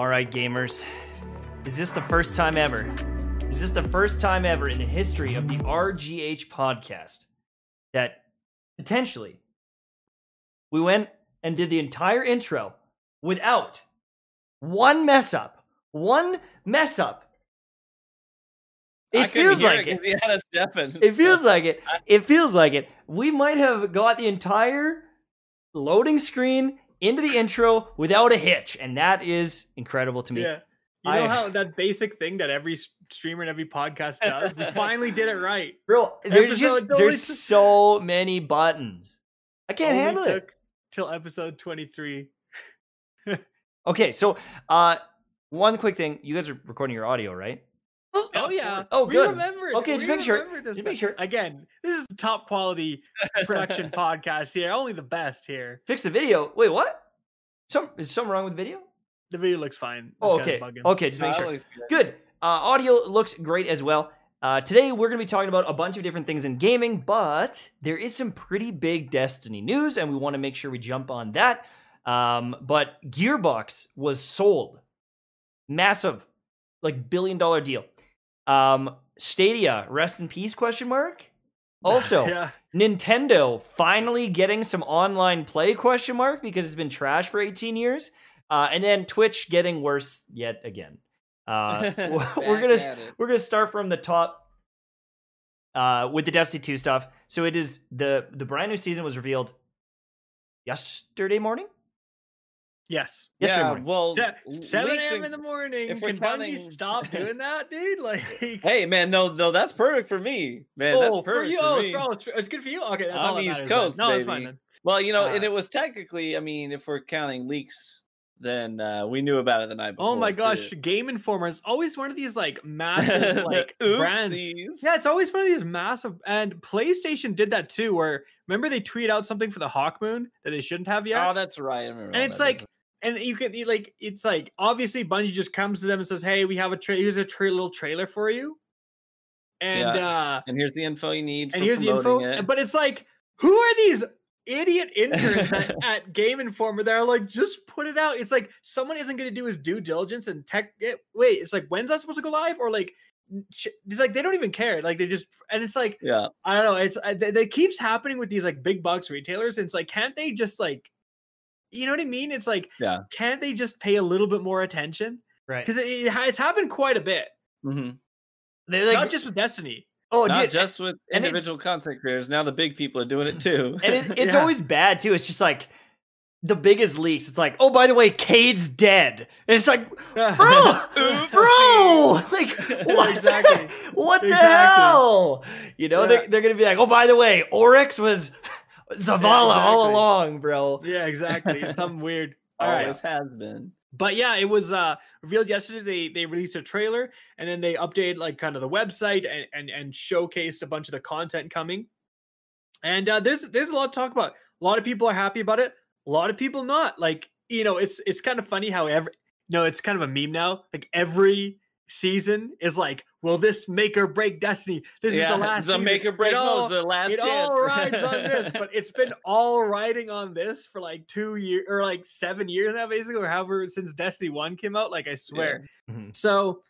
All right, gamers. Is this the first time ever? Is this the first time ever in the history of the RGH podcast that potentially we went and did the entire intro without one mess up? One mess up. It feels like it. it. 'cause He had us deafened. It feels like it. It feels like it. We might have got the entire loading screen into the intro without a hitch, and that is incredible to me. Yeah. You know I- how that basic thing that every streamer and every podcast does? We finally did it right. Bro, there's Episode just there's so many buttons. I can't Only handle it. Till episode 23. Okay, so uh one quick thing. You guys are recording your audio, right? Oh yeah. Oh, we good. remembered. Okay, just make sure. remembered this Just make sure. Again, this is top quality production podcast here. Only the best here. Fix the video. Wait, what? Some is something wrong with the video? The video looks fine. This Oh, okay. bugging. Okay, just make That sure. good. Good. Uh, audio looks great as well. Uh, today we're going to be talking about a bunch of different things in gaming, but there is some pretty big Destiny news, and we want to make sure we jump on that. Um, but Gearbox was sold, massive, like billion dollar deal. Um, Stadia, rest in peace? Question mark. Also, yeah. Nintendo finally getting some online play question mark because it's been trash for 18 years. Uh, and then Twitch getting worse yet again. Uh, we're gonna we're gonna start from the top uh, with the Destiny 2 stuff. So it is the the brand new season was revealed yesterday morning. Yes. Yesterday yeah, morning. well, Se- 7 a.m. in the morning. if we're Can counting- Bungie stop doing that, dude? Like, Hey man, no, no, that's perfect for me, man. oh, that's for you. for Oh, me. it's, oh, it's, it's good for you. Okay, that's I'm all East matters, Coast, then. No, it's fine then. Well, you know, and Uh, it was technically, I mean, if we're counting leaks, then uh, we knew about it the night before. Oh my too. gosh, Game Informer is always one of these like massive like brands. oopsies. Yeah, it's always one of these massive. And PlayStation did that too. Where remember they tweet out something for the Hawk Moon that they shouldn't have yet. Oh, that's right. I remember. and it's that like, business. And you can like, it's like obviously Bungie just comes to them and says, "Hey, we have a tra- here's a tra- little trailer for you," and uh and here's the info you need. and here's the info. It. But it's like, who are these idiot interns at, at Game Informer that are like, just put it out? It's like someone isn't going to do his due diligence and tech. It, wait, it's like when's that supposed to go live? Or like, it's like they don't even care. Like they just and it's like yeah, I don't know. It's uh, that that keeps happening with these like big box retailers. And it's like, can't they just like, you know what I mean? It's like, Yeah. can't they just pay a little bit more attention? Right. Because it, it it's happened quite a bit, hmm They, like, not just with Destiny. oh, not dude, just with and it's- individual content creators. Now the big people are doing it too. and it's, it's Yeah. always bad too. It's just like the biggest leaks. It's like, oh, by the way, Cayde's dead, and it's like, bro, bro, like what? Exactly. what the Exactly. hell? You know, Yeah. they're they're gonna be like, oh, by the way, Oryx was Zavala all exactly. along, bro. Yeah, exactly. It's something weird. All right. Always has been. But yeah, it was uh revealed yesterday. They they released a trailer and then they updated like kind of the website and and, and showcased a bunch of the content coming. And uh there's there's a lot to talk about. A lot of people are happy about it. A lot of people not. Like, you know, it's it's kind of funny how every no, it's kind of a meme now. Like every season is like, will this make or break Destiny? This yeah, is the last the season. make or break. It all- the last it chance. all rides on this, but it's been all riding on this for like two years or like seven years now, basically, or however since Destiny One came out. Like I swear. Mhm. So,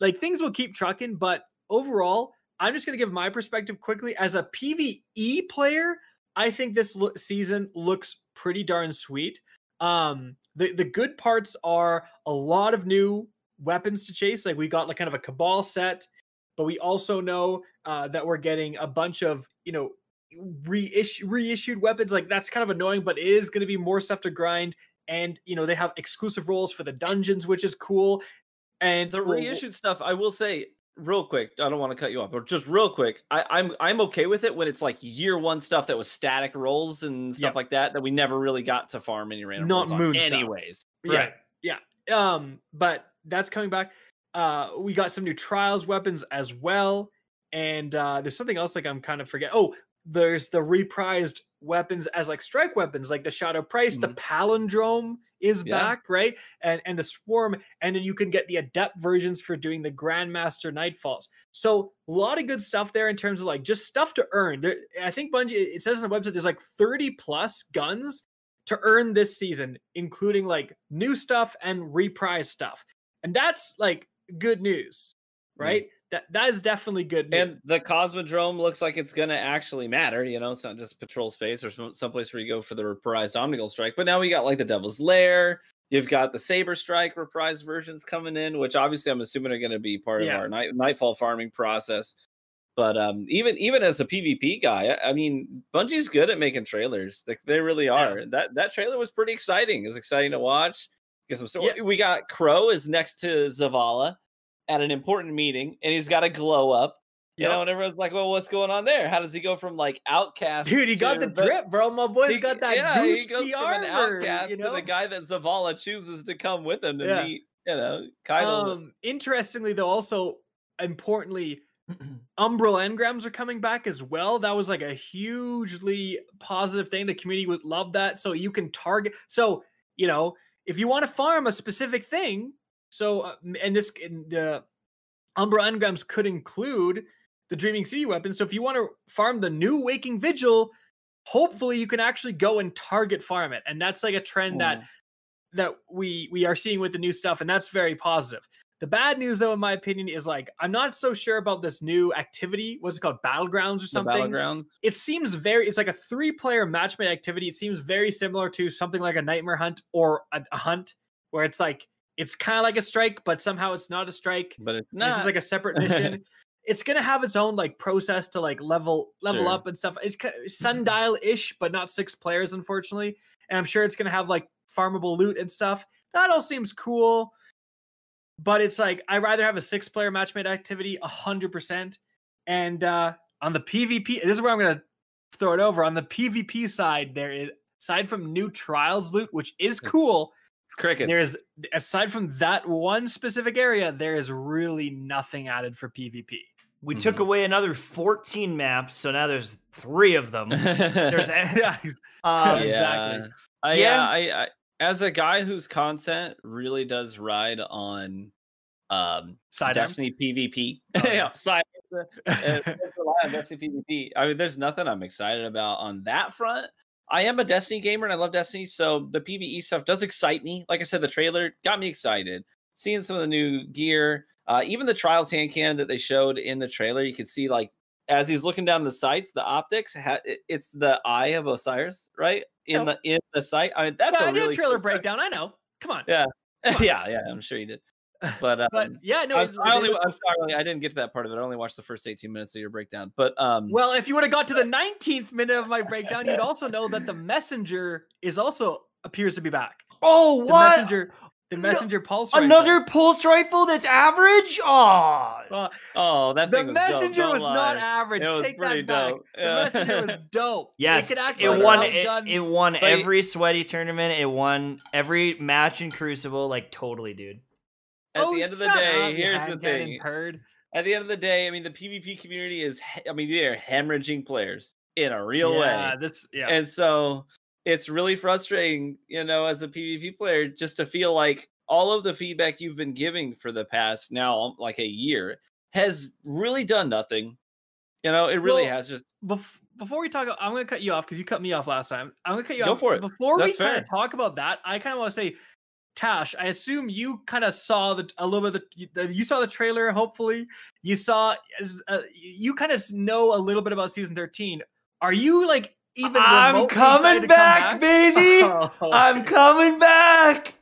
like things will keep trucking, but overall, I'm just gonna give my perspective quickly. As a PVE player, I think this lo- season looks pretty darn sweet. Um, the the good parts are a lot of new weapons to chase. Like we got like kind of a cabal set, but we also know uh, that we're getting a bunch of you know reissue reissued weapons. Like that's kind of annoying, but it is going to be more stuff to grind. And you know they have exclusive roles for the dungeons, which is cool. And the reissued stuff, I will say real quick. I don't want to cut you off, but just real quick, I, I'm I'm okay with it when it's like year one stuff that was static rolls and stuff Yep. like that that we never really got to farm any random Not moon stuff. anyways. Yeah, yeah. Um, but that's coming back. Uh, we got some new trials weapons as well, and uh, there's something else like I'm kind of forget. Oh, there's the reprised weapons as like strike weapons, like the Shadow Price, the Palindrome is Yeah. back, right? And and the Swarm, and then you can get the Adept versions for doing the Grandmaster Nightfalls. So a lot of good stuff there in terms of like just stuff to earn. There, I think Bungie. It says on the website there's like 30 plus guns to earn this season, including like new stuff and reprise stuff. And that's like good news, Mm. right? That that is definitely good news. And the Cosmodrome looks like it's going to actually matter. You know, it's not just patrol space or some someplace where you go for the reprised Omnigul Strike. But now we got like the Devil's Lair. You've got the Saber Strike reprised versions coming in, which obviously I'm assuming are going to be part Yeah. of our night nightfall farming process. But um, even even as a PvP guy, I, I mean, Bungie's good at making trailers. Like they really are. That that trailer was pretty exciting. It was exciting to watch. Because Yeah. we got Crow is next to Zavala at an important meeting, and he's got a glow up. You Yep. know, and everyone's like, "Well, what's going on there? How does he go from like outcast?" Dude, he got the drip, bro. My boy's he- got that yeah, he goes from an outcast you to the guy that Zavala chooses to come with him to Yeah. meet. You know, Caiatl. Um, interestingly, though, also importantly, Umbral engrams are coming back as well. That was like a hugely positive thing. The community would love that. So you can target. So you know, if you want to farm a specific thing, so uh, and this and the Umbral engrams could include the Dreaming City weapon. So if you want to farm the new Waking Vigil, hopefully you can actually go and target farm it. And that's like a trend that Mm. that we we are seeing with the new stuff and that's very positive the bad news though in my opinion is like i'm not so sure about this new activity. What's it called? Battlegrounds or the something? Battlegrounds. it seems very it's like a three player matchmade activity. It seems very similar to something like a nightmare hunt or a, a hunt where it's like it's kind of like a strike but somehow it's not a strike. But it's not is like a separate mission. It's gonna have its own like process to like level level Sure. up and stuff. It's kind of mm-hmm. sundial ish but not six players unfortunately. And i'm sure it's gonna have like farmable loot and stuff. That all seems cool but it's like i'd rather have a six player match made activity 100% and uh on the pvp this is where i'm gonna throw it over on the pvp side there is aside from new trials loot which is It's- cool it's crickets. there's aside from that one specific area, there is really nothing added for PvP. We took Mhm. away another 14 maps, so now there's three of them. There's yeah, um, Yeah. exactly. I, Yeah. yeah, I, I as a guy whose content really does ride on um sidearm. Destiny PvP. Oh, yeah. yeah, side rely on Destiny PvP. I mean, there's nothing I'm excited about on that front. I am a Destiny gamer and I love Destiny, so the PvE stuff does excite me. Like I said, the trailer got me excited. Seeing some of the new gear, uh, even the Trials hand cannon that they showed in the trailer, you could see like as he's looking down the sights, the optics, ha- it's the eye of Osiris, right in Yep. the in the sight. I mean, that's Yeah, a I did really a trailer cool breakdown. I know. Come on. Yeah. Come on. yeah, yeah, I'm sure you did. But um, But yeah, no. I, was- I only, I'm sorry, I didn't get to that part of it. I only watched the first 18 minutes of your breakdown. But um, well, if you would have got to the 19th minute of my breakdown, you'd also know that the messenger is also appears to be back. oh, The what? messenger, the No, messenger pulse. rifle. Another pulse rifle that's average? Oh, Uh, oh, that the thing was dope, messenger don't was not average. It was Take pretty that back. dope. The messenger was dope. yes. it, could It won. It, it won But- every sweaty tournament. It won every match in Crucible. Like totally, dude. At Oh, the end of the day, up, you here's the hand cannon thing. Turd. At the end of the day, I mean, the PvP community is, I mean, they're hemorrhaging players in a real yeah, way. This, yeah. And so it's really frustrating, you know, as a PvP player, just to feel like all of the feedback you've been giving for the past now like a year has really done nothing. You know, it really Well, has just Bef- before we talk, I'm going to cut you off because you cut me off last time. I'm going to cut you Go off. for it. Before That's we kind of talk about that, I kind of want to say, Tash, I assume you kind of saw the a little bit of the, the you saw the trailer. Hopefully, you saw as uh, you kind of know a little bit about season 13. Are you like even? I'm coming come back, baby. Oh, I'm coming back.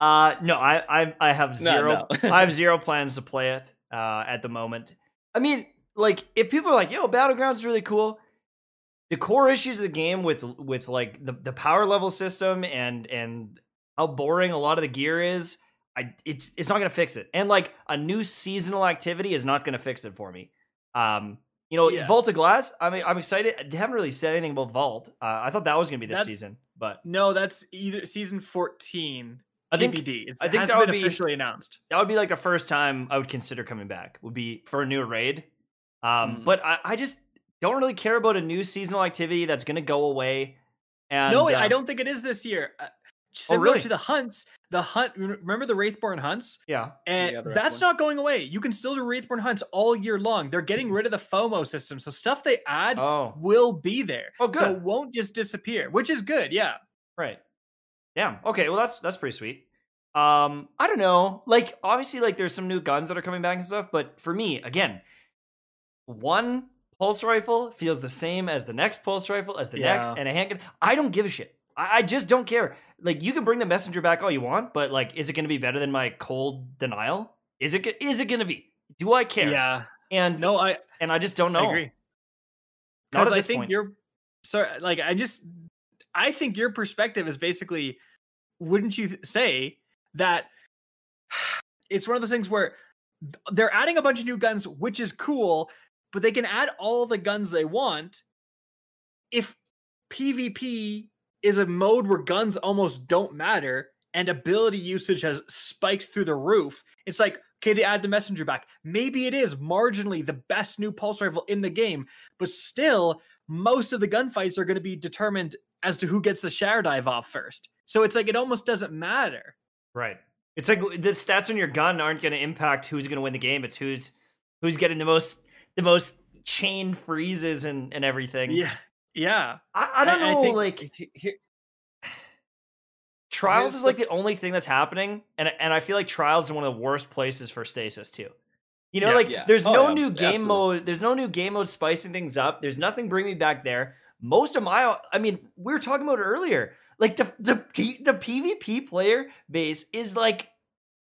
Uh, no, I, I, I have No, zero. no. I have zero plans to play it. Uh, at the moment. I mean, like, if people are like, "Yo, Battlegrounds is really cool," the core issues of the game with with like the the power level system and and how boring a lot of the gear is, I it's it's not gonna fix it. And like a new seasonal activity is not gonna fix it for me. Um, you know, Yeah. Vault of Glass. I mean, I'm excited. They haven't really said anything about Vault. Uh, I thought that was gonna be this That's- season, but No, that's either season 14. I think- TBD. It's, I think that would be- officially announced. that would be like the first time I would consider coming back. Would be for a new raid. Um, Mhm. but I, I just don't really care about a new seasonal activity that's gonna go away. And no, uh, I don't think it is this year. Uh, similar really? to the hunts, the hunt. Remember the Wrathborn hunts, Yeah, and Yeah, that's not going away. You can still do Wrathborn hunts all year long. They're getting rid of the FOMO system, so stuff they add oh, will be there. Oh, So good. it won't just disappear, which is good. Yeah. right. yeah Okay. Well, that's that's pretty sweet. Um, I don't know. Like, obviously, like there's some new guns that are coming back and stuff. But for me, again, one pulse rifle feels the same as the next pulse rifle as the next, and a handgun. I don't give a shit. I, I just don't care. Like, you can bring the messenger back all you want, but like, is it going to be better than my cold denial? Is it? Is it going to be? Do I care? Yeah. And No, I and I just don't know. I agree. Because I think point. you're sorry, like I just I think your perspective is basically wouldn't you say that it's one of those things where they're adding a bunch of new guns, which is cool, but they can add all the guns they want if PvP is a mode where guns almost don't matter and ability usage has spiked through the roof. It's like, okay, they add the messenger back. Maybe it is marginally the best new pulse rifle in the game, but still, most of the gunfights are going to be determined as to who gets the shatterdive off first. So it's like it almost doesn't matter. Right. It's like the stats on your gun aren't going to impact who's going to win the game. It's who's who's getting the most the most chain freezes and and everything. Yeah. Yeah. I, I don't I- I know. think- like He- he- trials is like the only thing that's happening, and and I feel like trials is one of the worst places for stasis too. You know, Yeah, like yeah. there's Oh, no yeah, new game absolutely. mode. There's no new game mode spicing things up. There's nothing bringing me back there. Most of my, I mean, we were talking about it earlier. Like the the the PvP player base is like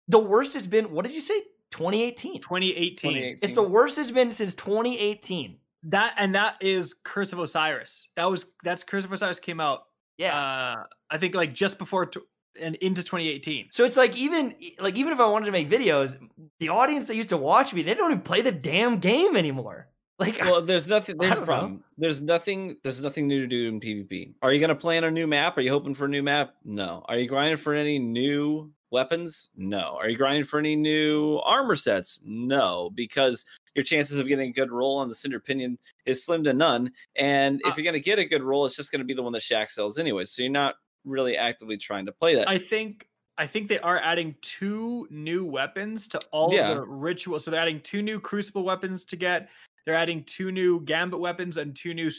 the worst has been. What did you say? 2018. 2018. 2018. It's the worst it's been since 2018. That and that is Curse of Osiris. That was that's Curse of Osiris came out Yeah. uh I think like just before tw and into 2018. So it's like even like even if I wanted to make videos, the audience that used to watch me, they don't even play the damn game anymore. Like well, there's nothing. There's a don't know. problem. There's nothing. There's nothing new to do in PvP. Are you gonna plan a new map? Are you hoping for a new map? No. Are you grinding for any new weapons? No. Are you grinding for any new armor sets? No, because your chances of getting a good roll on the Cinder Pinion is slim to none. And if Uh, you're gonna get a good roll, it's just gonna be the one that Shaxx sells anyway. So you're not really actively trying to play that. I think I think they are adding two new weapons to all Yeah. the rituals. So they're adding two new crucible weapons to get. They're adding two new gambit weapons and two new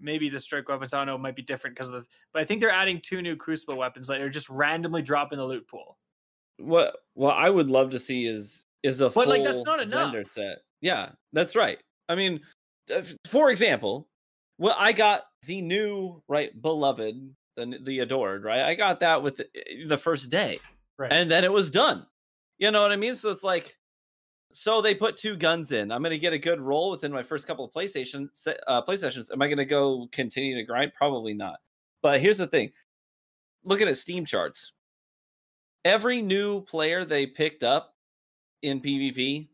maybe the strike weapons. I don't know, might be different because of the but I think they're adding two new crucible weapons that are just randomly dropping the loot pool. what what I would love to see is is a But, like, full that's not vendor enough. set. Yeah, that's right. I mean, for example, well, I got the new right beloved, the the adored, right? I got that with the, the first day, Right. and then it was done. You know what I mean? So it's like, so they put two guns in. I'm gonna get a good roll within my first couple of PlayStation uh, play sessions. Am I gonna go continue to grind? Probably not. But here's the thing: looking at Steam charts, every new player they picked up in PvP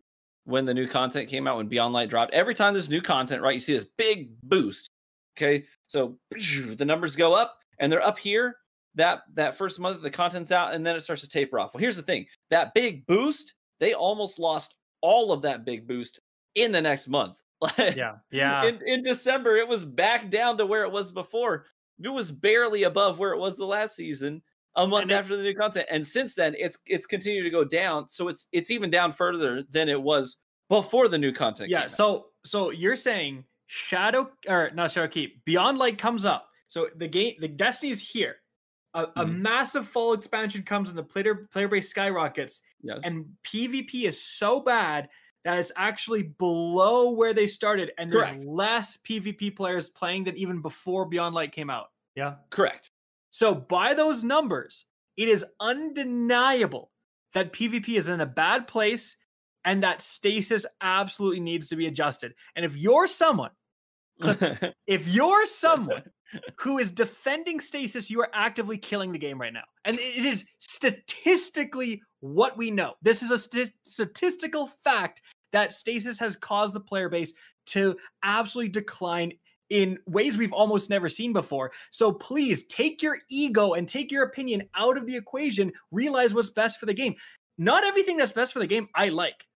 when the new content came out, when Beyond Light dropped, every time there's new content, right, you see this big boost. Okay, so the numbers go up and they're up here. That that first month the content's out, and then it starts to taper off. Well, here's the thing: that big boost, they almost lost all of that big boost in the next month. Yeah. Yeah. in, in December, it was back down to where it was before. It was barely above where it was the last season, a month after the new content. And since then, it's it's continued to go down. So it's it's even down further than it was before the new content. yeah came out. so so you're saying shadow or not shadow keep beyond light comes up so the game the destiny's here a, a Mhm. massive fall expansion comes and the player player base skyrockets yes. and pvp is so bad that it's actually below where they started and there's Correct. less pvp players playing than even before beyond light came out yeah. correct. so by those numbers, it is undeniable that PvP is in a bad place and that stasis absolutely needs to be adjusted. And if you're someone, if you're someone who is defending stasis, you are actively killing the game right now. And it is statistically what we know. This is a st- statistical fact that stasis has caused the player base to absolutely decline in ways we've almost never seen before. So please take your ego and take your opinion out of the equation. Realize what's best for the game. Not everything that's best for the game I like,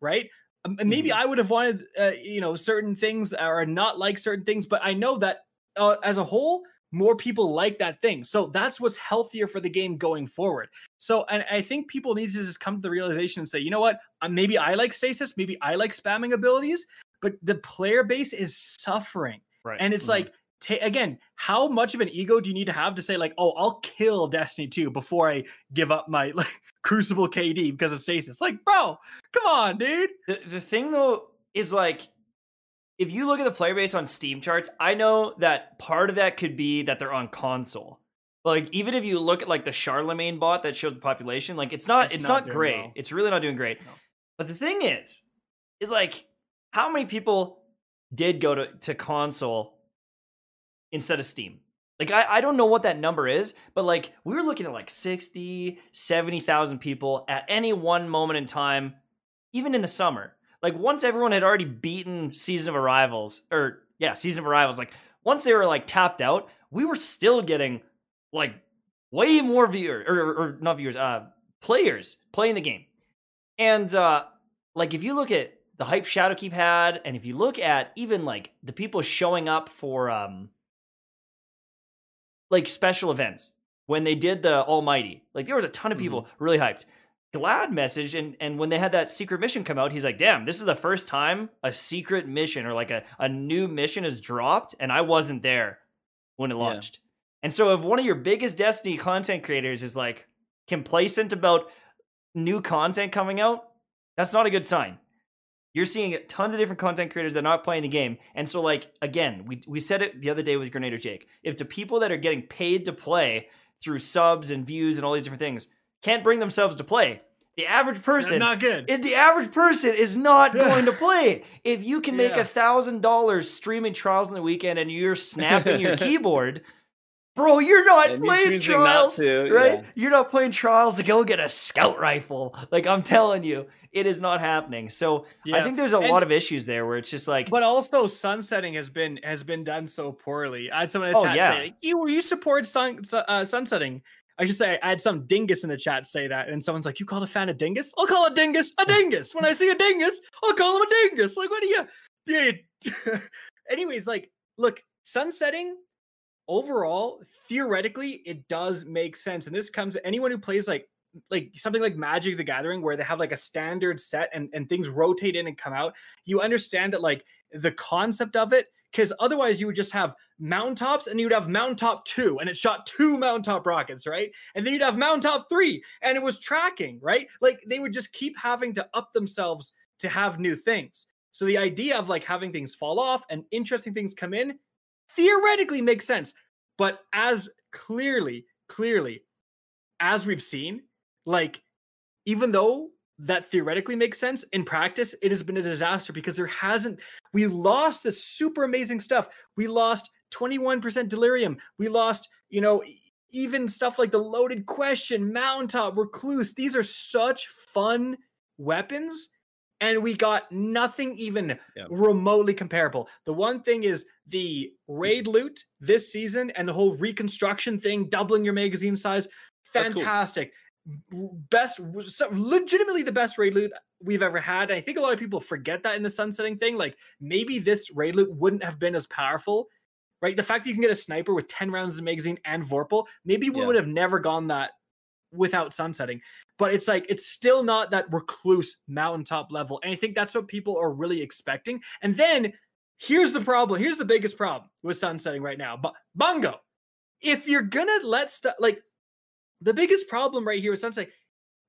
right? Um, maybe I would have wanted, uh, you know, certain things or not like certain things, but I know that uh, as a whole, more people like that thing. So that's what's healthier for the game going forward. So, and I think people need to just come to the realization and say, you know what? Uh, maybe I like stasis, maybe I like spamming abilities, but the player base is suffering. Right. And it's Mhm. like ta- again, how much of an ego do you need to have to say like, oh, I'll kill Destiny 2 before I give up my like Crucible KD because of stasis? Like, bro, come on, dude. The, the thing though is like, if you look at the player base on Steam charts, I know that part of that could be that they're on console. But like, even if you look at like the Charlemagne bot that shows the population, like it's not, it's, It's not, not great. well. It's really not doing great. No. But the thing is, is like, how many people did go to, to console instead of Steam? Like, I, I don't know what that number is, but like, we were looking at like 60, 70,000 people at any one moment in time, even in the summer. Like, once everyone had already beaten Season of Arrivals, or yeah, Season of Arrivals, like, once they were like tapped out, we were still getting like way more viewers, or, or, or not viewers, uh, players playing the game. And uh, like, if you look at the hype Shadowkeep had, and if you look at even like the people showing up for um like special events when they did the Almighty, like there was a ton of people really hyped. Gladd message and and when they had that secret mission come out, he's like, "Damn, this is the first time a secret mission or like a a new mission is dropped, and I wasn't there when it Yeah. launched." And so, if one of your biggest Destiny content creators is like complacent about new content coming out, that's not a good sign. You're seeing tons of different content creators that are not playing the game. And so, like, again, we, we said it the other day with Grenadier Jake. If the people that are getting paid to play through subs and views and all these different things can't bring themselves to play, the average person not good. if the average person is not going to play. If you can make a thousand dollars streaming trials in the weekend and you're snapping your keyboard, bro, you're not And you're playing not trials, to, right? yeah. You're not playing trials to go get a scout rifle. Like I'm telling you, it is not happening. So I think there's a And- lot of issues there where it's just like, But also, sunsetting has been has been done so poorly. I had someone in the Oh, chat yeah. say, like, "You you support sun, uh, sunsetting." I should say I had some dingus in the chat say that, and someone's like, "You called a fan a dingus? I'll call a dingus a dingus. When I see a dingus, I'll call him a dingus." Like, what do you, dude? Anyways, like, look, sunsetting overall, theoretically, it does make sense, and this comes anyone who plays like like something like Magic the Gathering, where they have like a standard set and, and things rotate in and come out, you understand that like the concept of it, because otherwise you would just have mountaintops and you'd have mountaintop two and it shot two mountaintop rockets, right? And then you'd have mountaintop three and it was tracking, right? Like they would just keep having to up themselves to have new things. So the idea of like having things fall off and interesting things come in theoretically makes sense. But as clearly, clearly, as we've seen, like even though that theoretically makes sense. In practice it has been a disaster because there hasn't we lost this super amazing stuff. We lost 21% delirium. We lost you know even stuff like the loaded question mountaintop recluse. These are such fun weapons and we got nothing even Yeah. remotely comparable. The one thing is the hmm. raid loot this season and the whole reconstruction thing doubling your magazine size. Fantastic. cool. Best legitimately the best raid loot we've ever had. I think a lot of people forget that in the sunsetting thing like maybe this raid loot wouldn't have been as powerful right? The fact that you can get a sniper with 10 rounds of magazine and vorpal maybe we Yeah. would have never gone that without sunsetting but it's like it's still not that recluse mountaintop level and i think that's what people are really expecting. And then here's the problem here's the biggest problem with sunsetting right now but bongo if you're gonna let stuff like the biggest problem right here with sunset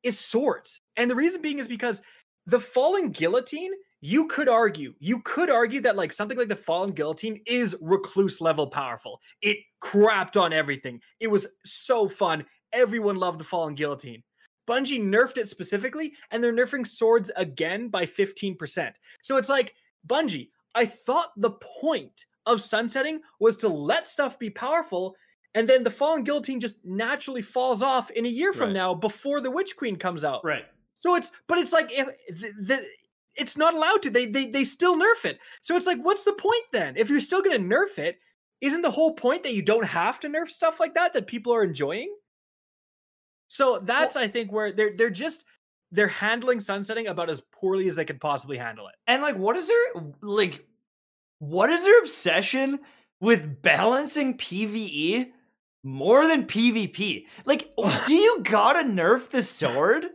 is swords. And the reason being is because the falling guillotine you could argue you could argue that like something like the falling guillotine is recluse level powerful. It crapped on everything. It was so fun. Everyone loved the falling guillotine. Bungie nerfed it specifically and they're nerfing swords again by 15% so it's like bungie i thought the point of sunsetting was to let stuff be powerful and then the falling guillotine just naturally falls off in a year from Right. now before the witch queen comes out right. so it's but it's like if the, the it's not allowed to they, they they still nerf it so it's like what's the point then if you're still going to nerf it isn't the whole point that you don't have to nerf stuff like that that people are enjoying so that's i think where they're they're just they're handling sunsetting about as poorly as they could possibly handle it And like, what is their like? What is their obsession with balancing PVE more than PvP? Like, do you gotta nerf the sword?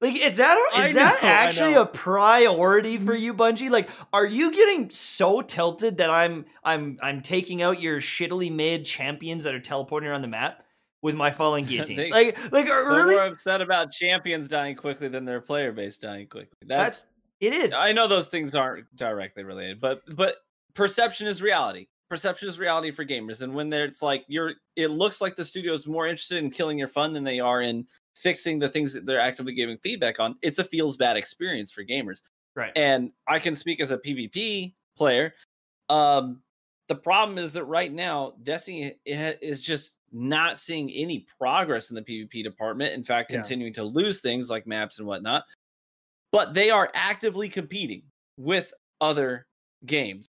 Like, is that is that know, I actually a priority for mm. you, Bungie? Like, are you getting so tilted that I'm I'm I'm taking out your shittily made champions that are teleporting around the map with my falling guillotine? They- like, like are really? more upset about champions dying quickly than their player base dying quickly. That's, That's it is. I know those things aren't directly related, but but perception is reality. Perception is reality for gamers, and when it's like you're, it looks like the studio is more interested in killing your fun than they are in fixing the things that they're actively giving feedback on. It's a feels bad experience for gamers. Right. And I can speak as a PvP player. Um, the problem is that right now, Destiny is just not seeing any progress in the PvP department. In fact, Yeah. continuing to lose things like maps and whatnot. But they are actively competing with other games.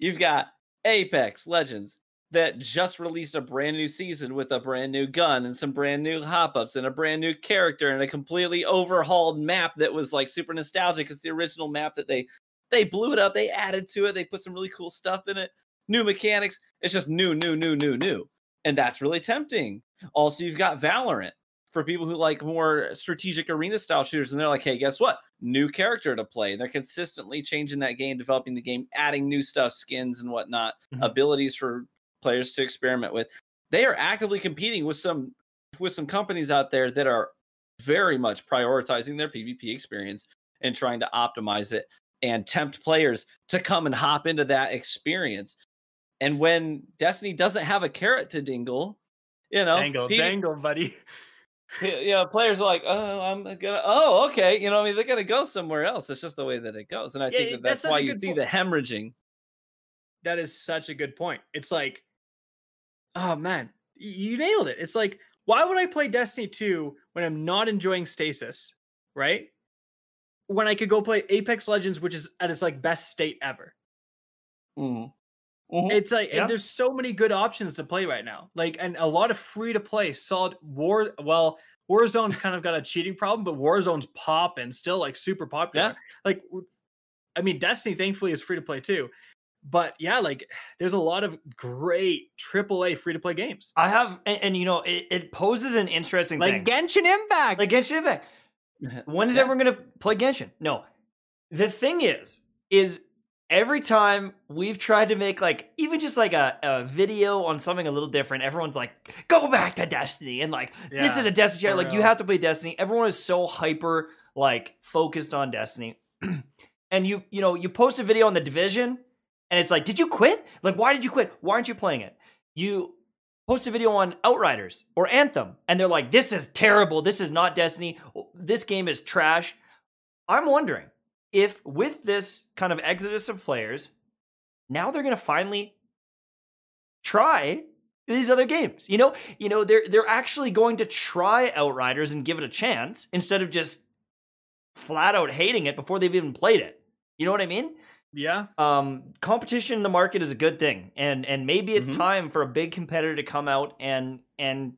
You've got Apex Legends that just released a brand new season with a brand new gun and some brand new hop ups and a brand new character and a completely overhauled map that was like super nostalgic. It's the original map that they they blew it up, they added to it, they put some really cool stuff in it, new mechanics. It's just new, new, new, new, new. And that's really tempting. Also, you've got Valorant for people who like more strategic arena style shooters. And they're like, hey, guess what? New character to play. They're consistently changing that game, developing the game, adding new stuff, skins and whatnot, Mhm. abilities for players to experiment with. They are actively competing with some with some companies out there that are very much prioritizing their PvP experience and trying to optimize it and tempt players to come and hop into that experience. And when Destiny doesn't have a carrot to dingle, you know, dangle, P- dangle, buddy. y- you know, players are like, oh, I'm gonna, oh, okay, you know, I mean, they're gonna go somewhere else. It's just the way that it goes, and I Yeah, think that that's that's why you see point. the hemorrhaging. That is such a good point. It's like, oh man, you nailed it. It's like, why would I play Destiny 2 when I'm not enjoying stasis, right? When I could go play Apex Legends, which is at its like best state ever. Mm-hmm. Mhm. It's like Yeah. and there's so many good options to play right now. Like and a lot of free to play solid war well Warzone's kind of got a cheating problem, but Warzone's popping and still like super popular. Yeah. Like I mean Destiny thankfully is free to play too. But yeah, like there's a lot of great AAA free to play games. I have, and, and you know, it, it poses an interesting Like thing. Genshin Impact. like Genshin Impact. When is Yeah. everyone going to play Genshin? No. The thing is, is every time we've tried to make like even just like a, a video on something a little different, everyone's like, go back to Destiny. And like, this is a Destiny Like, you have to play Destiny. Everyone is so hyper like focused on Destiny. and you, you know, you post a video on the division and it's like, did you quit? Like, why did you quit? Why aren't you playing it? You post a video on Outriders or Anthem, and they're like, this is terrible. This is not Destiny. This game is trash. I'm wondering if with this kind of exodus of players, now they're gonna finally try these other games. You know, you know, they're they're actually going to try Outriders and give it a chance instead of just flat out hating it before they've even played it. You know what I mean? yeah. um, competition in the market is a good thing, and and maybe it's Mhm. time for a big competitor to come out and and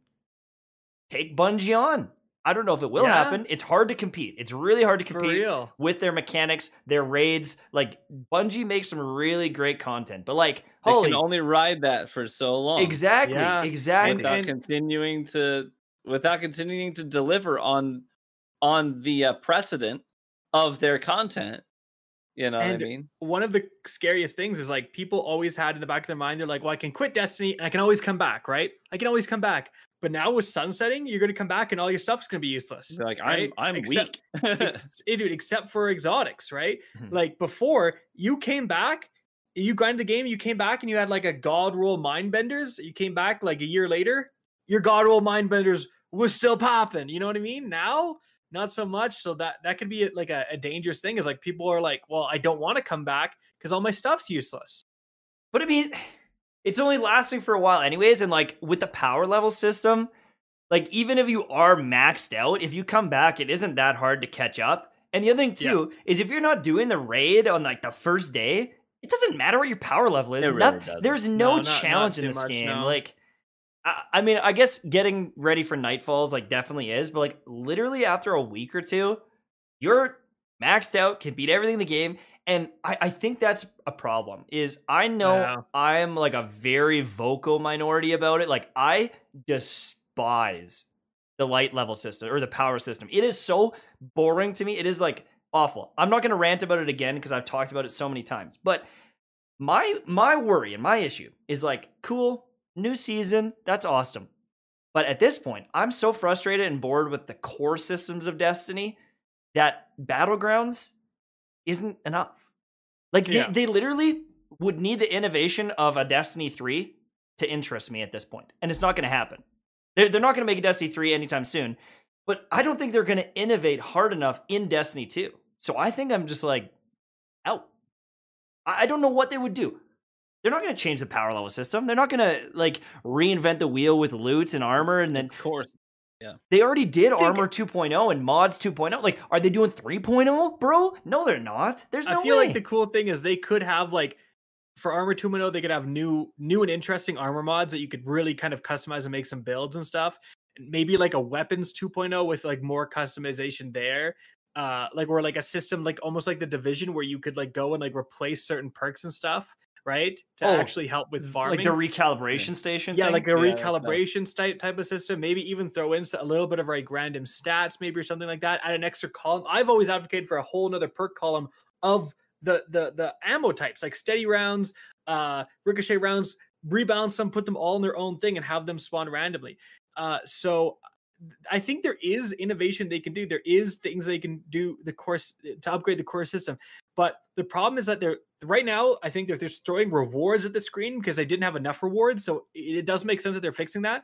take Bungie on. I don't know if it will Yeah. happen. It's hard to compete. It's really hard to compete real. with their mechanics, their raids. Like Bungie makes some really great content, but like They holy, can only ride that for so long. exactly, Yeah. exactly. without and- continuing to without continuing to deliver on on the uh, precedent of their content. You know And- what I mean? one of the scariest things is like people always had in the back of their mind, they're like, well, I can quit Destiny and I can always come back, right? I can always come back. But now with sunsetting, you're going to come back and all your stuff's going to be useless. They're like right? I'm I'm Except- weak. ex- eh, dude, except for exotics, right? Mhm. Like before, you came back, you grinded the game, you came back and you had like a god roll mind benders. You came back like a year later, your god roll mind benders was still popping. You know what I mean? Now, not so much. So that that could be like a, a dangerous thing. Is like people are like, well, I don't want to come back because all my stuff's useless. But I mean, it's only lasting for a while, anyways. And like with the power level system, like even if you are maxed out, if you come back, it isn't that hard to catch up. And the other thing too is if you're not doing the raid on like the first day, it doesn't matter what your power level is. Really There's no, No, not- not challenge in this much, game. no. Like, I, I mean, I guess getting ready for Nightfalls like definitely is, but like literally after a week or two, you're maxed out, can beat everything in the game. And I, I think that's a problem. Is I know Yeah. I'm like a very vocal minority about it. Like I despise the light level system or the power system. It is so boring to me. It is like awful. I'm not going to rant about it again because I've talked about it so many times. But my my worry and my issue is like, cool, new season, that's awesome. But at this point, I'm so frustrated and bored with the core systems of Destiny that Battlegrounds isn't enough. Like Yeah. they, they literally would need the innovation of a Destiny 3 to interest me at this point. And it's not going to happen. They're, they're not going to make a Destiny 3 anytime soon. But I don't think they're going to innovate hard enough in Destiny 2. So I think I'm just like out. I I don't know what they would do. They're not going to change the power level system. They're not going to like reinvent the wheel with loot and armor and then of course. They already did think- Armor 2.0 and Mods 2.0. Like, are they doing 3.0, bro? No, they're not. There's no I feel way. like the cool thing is they could have like for Armor 2.0, they could have new new and interesting armor mods that you could really kind of customize and make some builds and stuff. Maybe like a weapons 2.0 with like more customization there. Uh like or like a system like almost like the division where you could like go and like replace certain perks and stuff, right? To Oh, actually help with farming. like the recalibration station. yeah, thing? like a Yeah, that's nice. recalibration type type of system. Maybe even throw in a little bit of like random stats, maybe or something like that. Add an extra column. I've always advocated for a whole nother perk column of the the the ammo types, like steady rounds, uh, ricochet rounds. Rebalance them, put them all in their own thing, and have them spawn randomly. Uh, so I think there is innovation they can do. There is things they can do the course to upgrade the core system. But the problem is that they're right now. I think they're, they're throwing rewards at the screen because they didn't have enough rewards. So it, it does make sense that they're fixing that.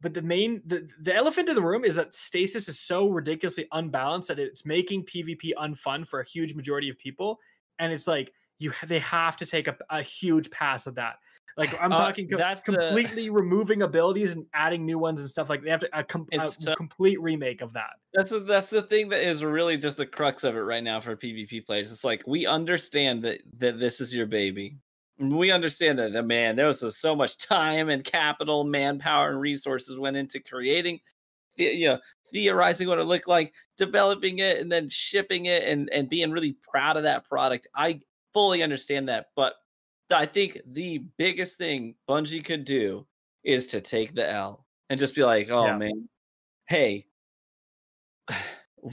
But the main the, the elephant in the room is that stasis is so ridiculously unbalanced that it's making PvP unfun for a huge majority of people. And it's like you they have to take a, a huge pass of that. Like I'm Uh, talking co- that's the- completely removing abilities and adding new ones and stuff like they have to a, com- a so- complete remake of that. That's the, that's the thing that is really just the crux of it right now for PvP players. It's like we understand that that this is your baby. We understand that, the man, there was so- so much time and capital, manpower, and resources went into creating, the, you know, theorizing what it looked like, developing it, and then shipping it, and and being really proud of that product. I fully understand that, but I think the biggest thing Bungie could do is to take the L and just be like, oh Yeah. man, hey,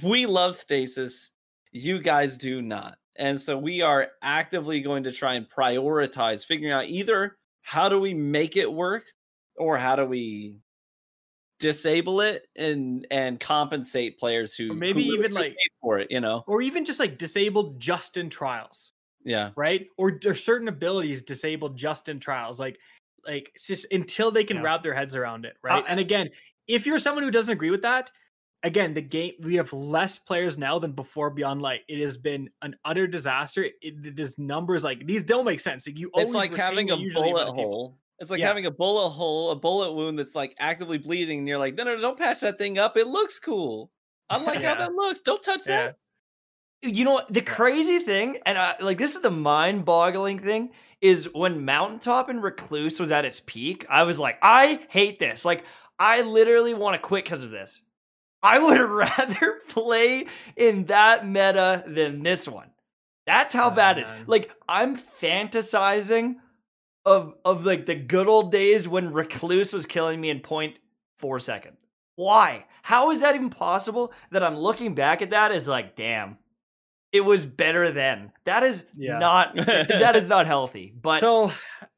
we love stasis. You guys do not. And so we are actively going to try and prioritize figuring out either how do we make it work or how do we disable it and and compensate players who Or maybe who even, really like- for it, you know. Or even just like disabled just in trials. Yeah. right? Or certain abilities disabled just in trials, like like just until they can Yeah. wrap their heads around it, right? Uh, and again, if you're someone who doesn't agree with that, again, the game we have less players now than before Beyond Light. It has been an utter disaster. It, this numbers like these don't make sense. Like you, It's like having a bullet hole. It's like Yeah. having a bullet hole, a bullet wound that's like actively bleeding, and you're like, no, no, no, don't patch that thing up. It looks cool. I like how that looks. Don't touch Yeah. that. You know what? The crazy thing, and I, like this is the mind-boggling thing, is when Mountaintop and Recluse was at its peak. I was like, I hate this. Like, I literally want to quit because of this. I would rather play in that meta than this one. That's how Oh, bad it is. Like, I'm fantasizing of of like the good old days when Recluse was killing me in 0.4 seconds. Why? How is that even possible that I'm looking back at that as like, damn, it was better then. That is Yeah. not that is not healthy. But so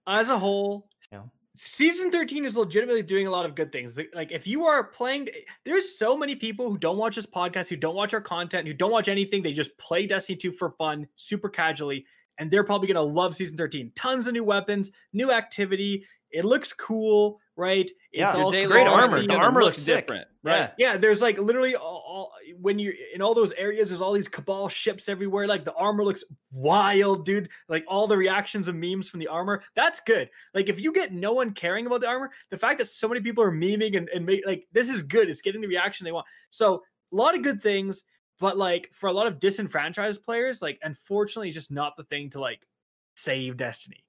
as a whole Yeah. season 13 is legitimately doing a lot of good things Like- like if you are playing there's so many people who don't watch this podcast who don't watch our content who don't watch anything they just play destiny 2 for fun super casually and they're probably going to love season 13 tons of new weapons new activity it looks cool right Yeah, it's your all great armor. The armor look looks sick. different, yeah. Right? Yeah, there's like literally all, all when you're in all those areas, there's all these cabal ships everywhere. Like the armor looks wild, dude. Like all the reactions and memes from the armor. That's good. Like if you get no one caring about the armor, the fact that so many people are memeing and, and make, like this is good. It's getting the reaction they want. So a lot of good things, but like for a lot of disenfranchised players, like unfortunately, it's just not the thing to like save Destiny.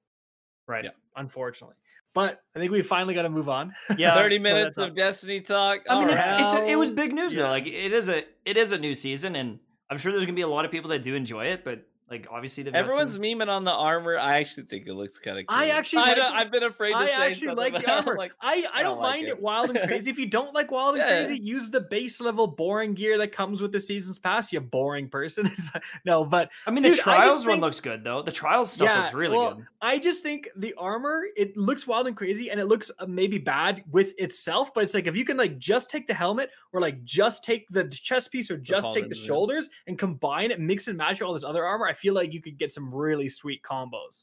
Right. Yeah. Unfortunately. But I think we finally got to move on. Yeah. 30 minutes of Destiny talk. I mean, it's, it's a, it was big news though. Like it is a it is a new season, and I'm sure there's gonna be a lot of people that do enjoy it. But Like obviously they've Everyone's some- memeing on the armor. I actually think it looks kind of. I actually I like. I've been afraid to I actually like the armor. Like, I, I don't don't like mind it. it. wild and crazy. if you don't like wild and Yeah. crazy, use the base level boring gear that comes with the season's pass. You boring person. no, but I mean, the Dude, just trials one think- looks good though. The trials stuff Yeah, looks really well, good. I just think the armor it looks wild and crazy, and it looks uh, maybe bad with itself. But it's like if you can like just take the helmet or like just take the chest piece or just take the pauldrons, yeah. shoulders and combine it, mix and match all this other armor, I feel like you could get some really sweet combos.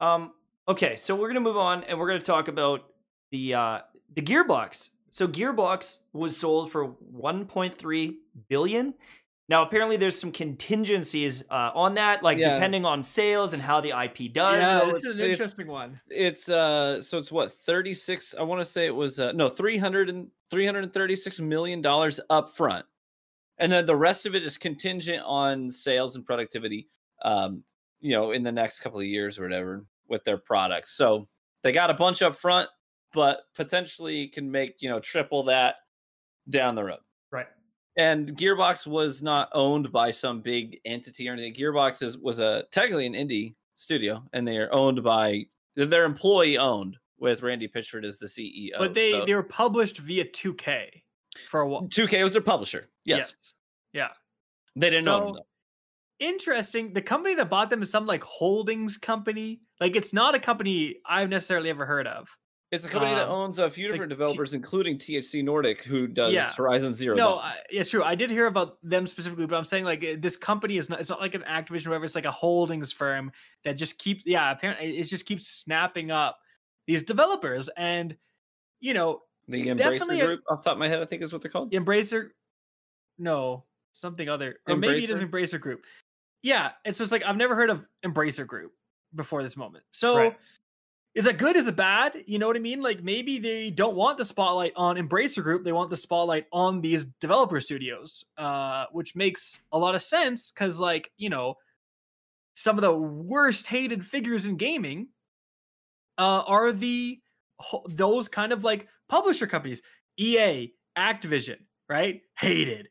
Um, okay, so we're gonna move on and we're gonna talk about the uh the gearbox. So gearbox was sold for 1.3 billion. Now apparently there's some contingencies uh, on that, like Yeah, depending on sales and how the IP does. yeah, so this it's- is an it's- interesting one. it's uh, so it's what thirty six. I want to say it was uh, no 300 and 336 million dollars up front, and then the rest of it is contingent on sales and productivity. Um, you know, in the next couple of years or whatever with their products. So they got a bunch up front, but potentially can make you know triple that down the road. Right. And Gearbox was not owned by some big entity or anything. Gearbox is, was a technically an indie studio, and they are owned by they're employee owned with Randy Pitchford as the CEO. But they So- they were published via 2K for a while. 2K was their publisher. Yes, Yeah. they didn't own them. Interesting. The company that bought them is some like holdings company. Like it's not a company I've necessarily ever heard of. It's a company that um, owns a few different developers, including THQ Nordic, who does Yeah. Horizon Zero. No. I, yeah, true. I did hear about them specifically, but I'm saying like uh, this company is not. It's not like an Activision, or whatever. It's like a holdings firm that just keeps. Yeah, apparently it just keeps snapping up these developers, and you know, the definitely Embracer Group, off the top of my head, I think is what they're called. Embracer. No, something other, or maybe it is Embracer? Embracer Group. Yeah, it's just like I've never heard of Embracer Group before this moment. So. Right. Is it good? Is it bad? You know what I mean? Like maybe they don't want the spotlight on Embracer Group. They want the spotlight on these developer studios, uh, which makes a lot of sense because, like, you know, some of the worst hated figures in gaming uh, are the those kind of like publisher companies, EA, Activision, right? Hated,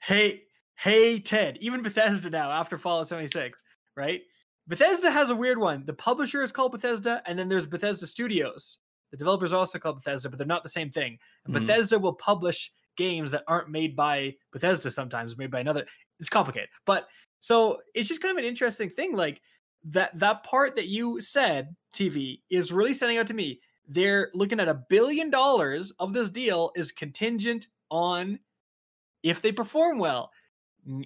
hate, hated. Even Bethesda now after Fallout 76, right? Bethesda has a weird one. The publisher is called Bethesda, and then there's Bethesda Studios. The developers are also called Bethesda, but they're not the same thing. And Mhm. Bethesda will publish games that aren't made by Bethesda sometimes, made by another. It's complicated. But so it's just kind of an interesting thing. Like that that part that you said, TV, is really standing out to me. They're looking at a billion dollars of this deal is contingent on if they perform well.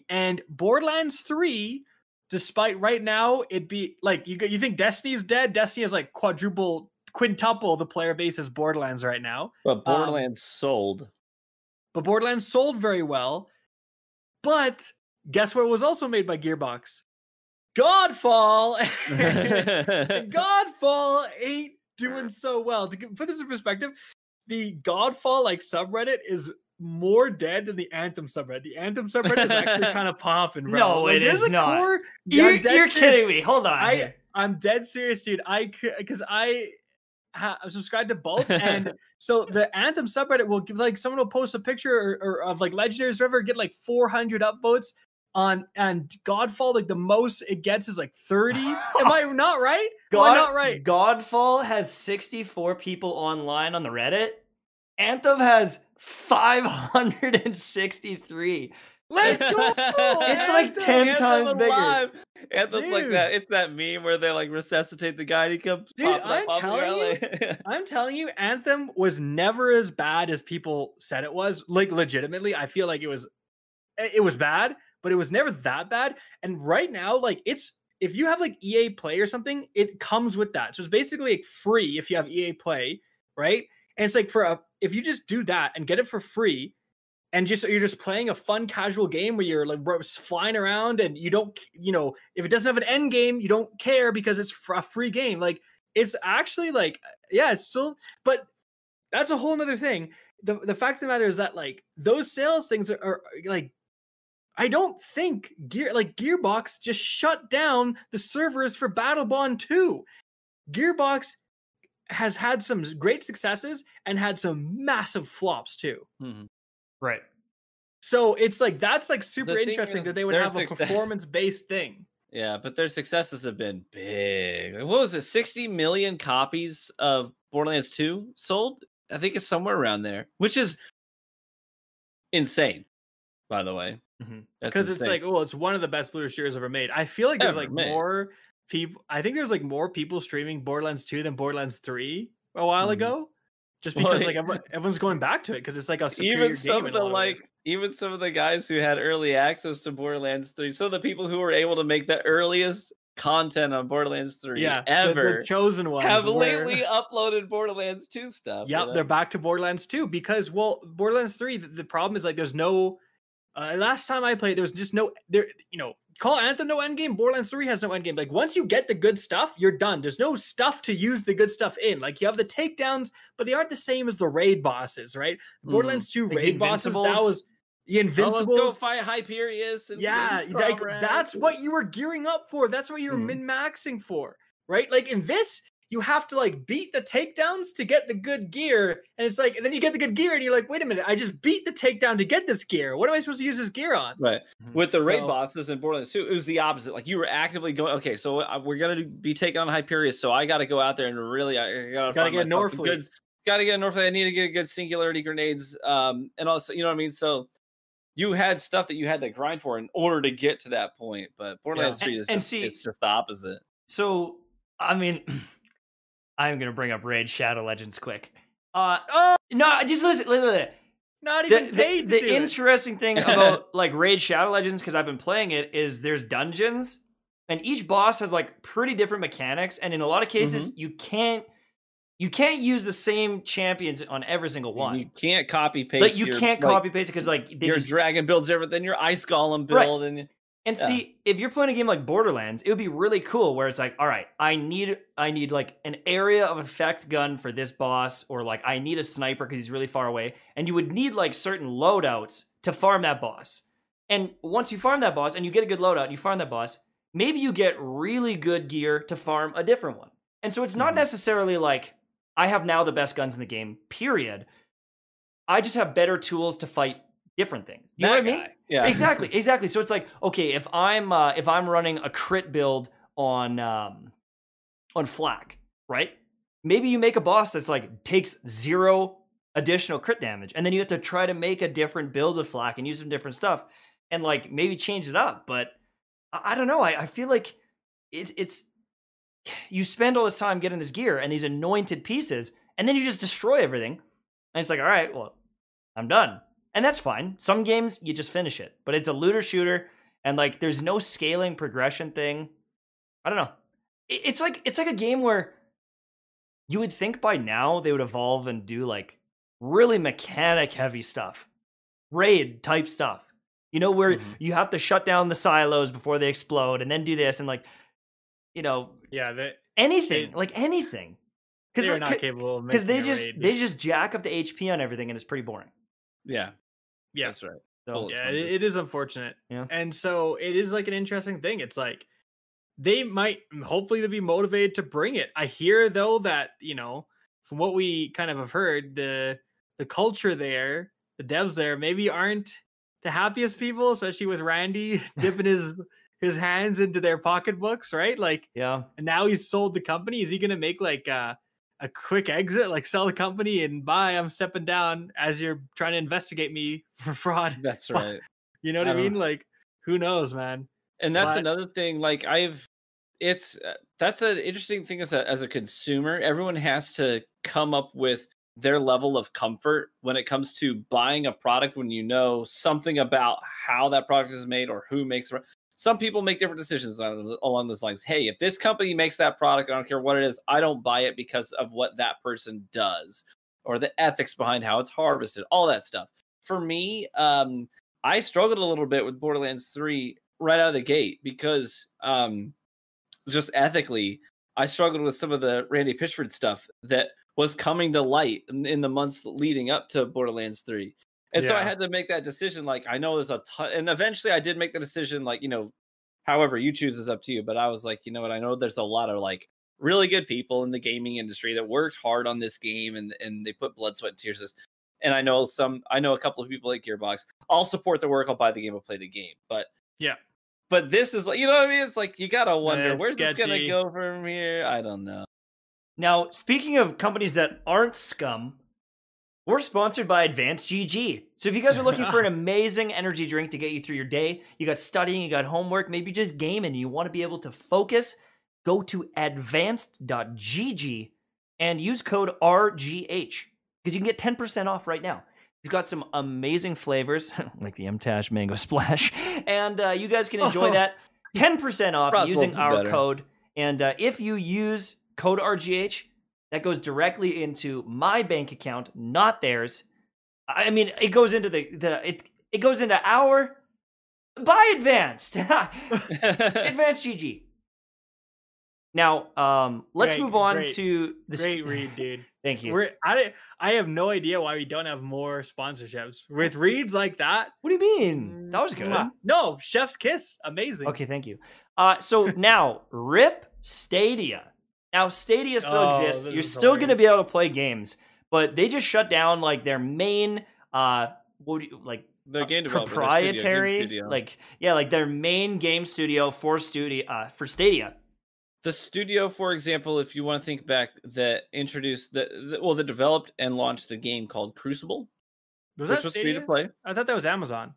And Borderlands 3 despite right now it be like you you think Destiny's dead. Destiny is like quadruple, quintuple the player base as Borderlands right now. But um, Borderlands sold. But Borderlands sold very well. But guess what was also made by Gearbox? Godfall. Godfall ain't doing so well. To put this in perspective, the Godfall like subreddit is more dead than the Anthem subreddit. The Anthem subreddit is actually kind of popping, bro. No, Like, it is not. core- You're, you're kidding me. Hold on. I, I'm dead serious, dude. I because I ha- I'm subscribed to both, and so the Anthem subreddit will give like someone will post a picture or, or of like legendaries, or whatever, get like 400 upvotes on and Godfall. Like the most it gets is like 30. Am I not right? Am I not right? Godfall has 64 people online on the Reddit. Anthem has 563. Let's go! It's like Anthem! 10 Anthem times bigger. alive. Anthem's like that. It's that meme where they like resuscitate the guy and he comes. Dude, popping I'm off telling ground, like- I'm telling you, Anthem was never as bad as people said it was. Like legitimately, I feel like it was it it was bad, but it was never that bad. And right now, like it's if you have like EA Play or something, it comes with that. So it's basically like free if you have EA Play, right? And it's like for a if you just do that and get it for free, and just you're just playing a fun casual game where you're like flying around and you don't you know if it doesn't have an end game you don't care because it's a free game like it's actually like yeah it's still but that's a whole nother thing the, the fact of the matter is that like those sales things are, are like i don't think gear like gearbox just shut down the servers for Battleborn 2 gearbox has had some great successes and had some massive flops too Mhm. Right. So it's like that's like super interesting is, that they would have a performance based thing. Yeah, but their successes have been big. What was it? 60 million copies of Borderlands 2 sold? I think it's somewhere around there, which is insane, by the way. Mhm. That's Because it's like, oh, it's one of the best looter shooters ever made. I feel like there's Ever like made. more people. I think there's like more people streaming Borderlands 2 than Borderlands 3 a while Mhm. ago. Just because it- like everyone, everyone's going back to it because it's like a superior even some of the like ways. even some of the guys who had early access to Borderlands 3, some of the people who were able to make the earliest content on Borderlands 3 yeah, the- the ever chosen ones have where- lately uploaded Borderlands 2 stuff. you know? they're back to Borderlands 2 because well, Borderlands 3, the, the problem is like there's no uh, last time I played, there was just no there, you know, call Anthem no end game. Borderlands 3 has no end game. Like once you get the good stuff, you're done. There's no stuff to use the good stuff in. Like you have the takedowns, but they aren't the same as the raid bosses, right? Mhm. Borderlands 2 Like raid bosses, that was the Oh, let's go fight Hyperius. Yeah, like that's what you were gearing up for. That's what you were Mhm. min maxing for, right? Like in this, you have to like beat the takedowns to get the good gear, and it's like, and then you get the good gear, and you're like, wait a minute, I just beat the takedown to get this gear. What am I supposed to use this gear on? Right. Mhm. With the raid bosses in Borderlands 2, it was the opposite. Like you were actively going, okay, so uh, we're gonna be taking on Hyperius, so I got to go out there and really, I I gotta, Gotta get myself Norfleet. Gotta get Norfleet. I need to get good singularity grenades, um, and also, you know what I mean. So you had stuff that you had to grind for in order to get to that point. But Borderlands And- 3 is and just, see- it's just the opposite. So, I mean, I'm gonna bring up Raid Shadow Legends quick. Uh, Oh, no, just listen. listen, listen. not even the, paid. the to do it. interesting thing about like Raid Shadow Legends, because I've been playing it, is there's dungeons, and each boss has like pretty different mechanics, and in a lot of cases, Mm-hmm. you can't you can't use the same champions on every single one. You can't copy paste. like you your, can't like, copy paste because like your just dragon builds different than Your ice golem Right. build, and And Yeah. see, if you're playing a game like Borderlands, it would be really cool where it's like, all right, I need I need like an area of effect gun for this boss, or like I need a sniper because he's really far away, and you would need like certain loadouts to farm that boss. And once you farm that boss and you get a good loadout and you farm that boss, maybe you get really good gear to farm a different one. And so it's not Mhm. necessarily like I have now the best guns in the game, period. I just have better tools to fight different things. You know that what I mean? Yeah, exactly exactly. So it's like okay if i'm uh, if i'm running a crit build on um on FL4K right? Maybe you make a boss that's like takes zero additional crit damage and then you have to try to make a different build of FL4K and use some different stuff and like maybe change it up but i, I don't know. I, I feel like it, it's you spend all this time getting this gear and these anointed pieces and then you just destroy everything and it's like all right well i'm done and that's fine. Some games you just finish it, but it's a looter shooter, and like there's no scaling progression thing. I don't know. It's like it's like a game where you would think by now they would evolve and do like really mechanic heavy stuff, raid type stuff. You know where Mhm. you have to shut down the silos before they explode, and then do this and like, you know, Yeah, they anything It- like anything. Cuz they are like, not capable of because they just raid. they just jack up the HP on everything, and it's pretty boring. yeah, yeah. that's right. So yeah, it, it is unfortunate. Yeah. And so it is like an interesting thing. It's like they might mm, hopefully they'll be motivated to bring it. I hear though that, you know, from what we kind of have heard, the the culture there, the devs there maybe aren't the happiest people, especially with Randy dipping his his hands into their pocketbooks, right? Like yeah. and now he's sold the company. Is he gonna make like a a quick exit, like sell the company and bye? I'm stepping down as you're trying to investigate me for fraud. That's right. You know what I I, mean? Like, who knows, man? and that's But- another thing like i've it's uh, that's an interesting thing as a as a consumer everyone has to come up with their level of comfort when it comes to buying a product when you know something about how that product is made or who makes it some people make different decisions on- along those lines hey if this company makes that product i don't care what it is i don't buy it because of what that person does or the ethics behind how it's harvested all that stuff for me um I struggled a little bit with Borderlands 3 right out of the gate because um just ethically I struggled with some of the Randy Pitchford stuff that was coming to light in the months leading up to Borderlands 3. And so I had to make that decision like I know there's a ton and eventually I did make the decision like you know however you choose is up to you but I was like you know what I know there's a lot of like really good people in the gaming industry that worked hard on this game and and they put blood sweat and tears this and I know some, I know a couple of people at Gearbox. I'll support the work. I'll buy the game. I'll play the game. But Yeah. but this is like, you know what I mean? It's like you gotta wonder it's where's this gonna go from here. I don't know. Now, speaking of companies that aren't scum, we're sponsored by Advanced GG. So if you guys are looking for an amazing energy drink to get you through your day, you got studying, you got homework, maybe just gaming, you want to be able to focus, go to advanced.gg and use code RGH because you can get 10% off right now. You've got some amazing flavors like the MTash Mango Splash, and uh, you guys can enjoy Oh. that 10% off using our better. code. And uh, if you use code RGH, that goes directly into my bank account, not theirs. I mean, it goes into the the it it goes into our buy advanced advanced GG. Now, um, let's Great, move on great, to the Great read, dude. Thank you. We're I I have no idea why we don't have more sponsorships with reads like that. what do you mean? That was good. No, Chef's Kiss, amazing. Okay, thank you. Uh, so now, RIP Stadia. Now, Stadia still Oh, exists. You're still going to be able to play games, but they just shut down like their main, uh, what do you, like Their uh, game studio, game proprietary, studio. like yeah, like their main game studio for studio uh, for Stadia. the studio, for example, if you want to think back, that introduced the, the well, that developed and launched the game called Crucible, Was that was free to play. I thought that was Amazon.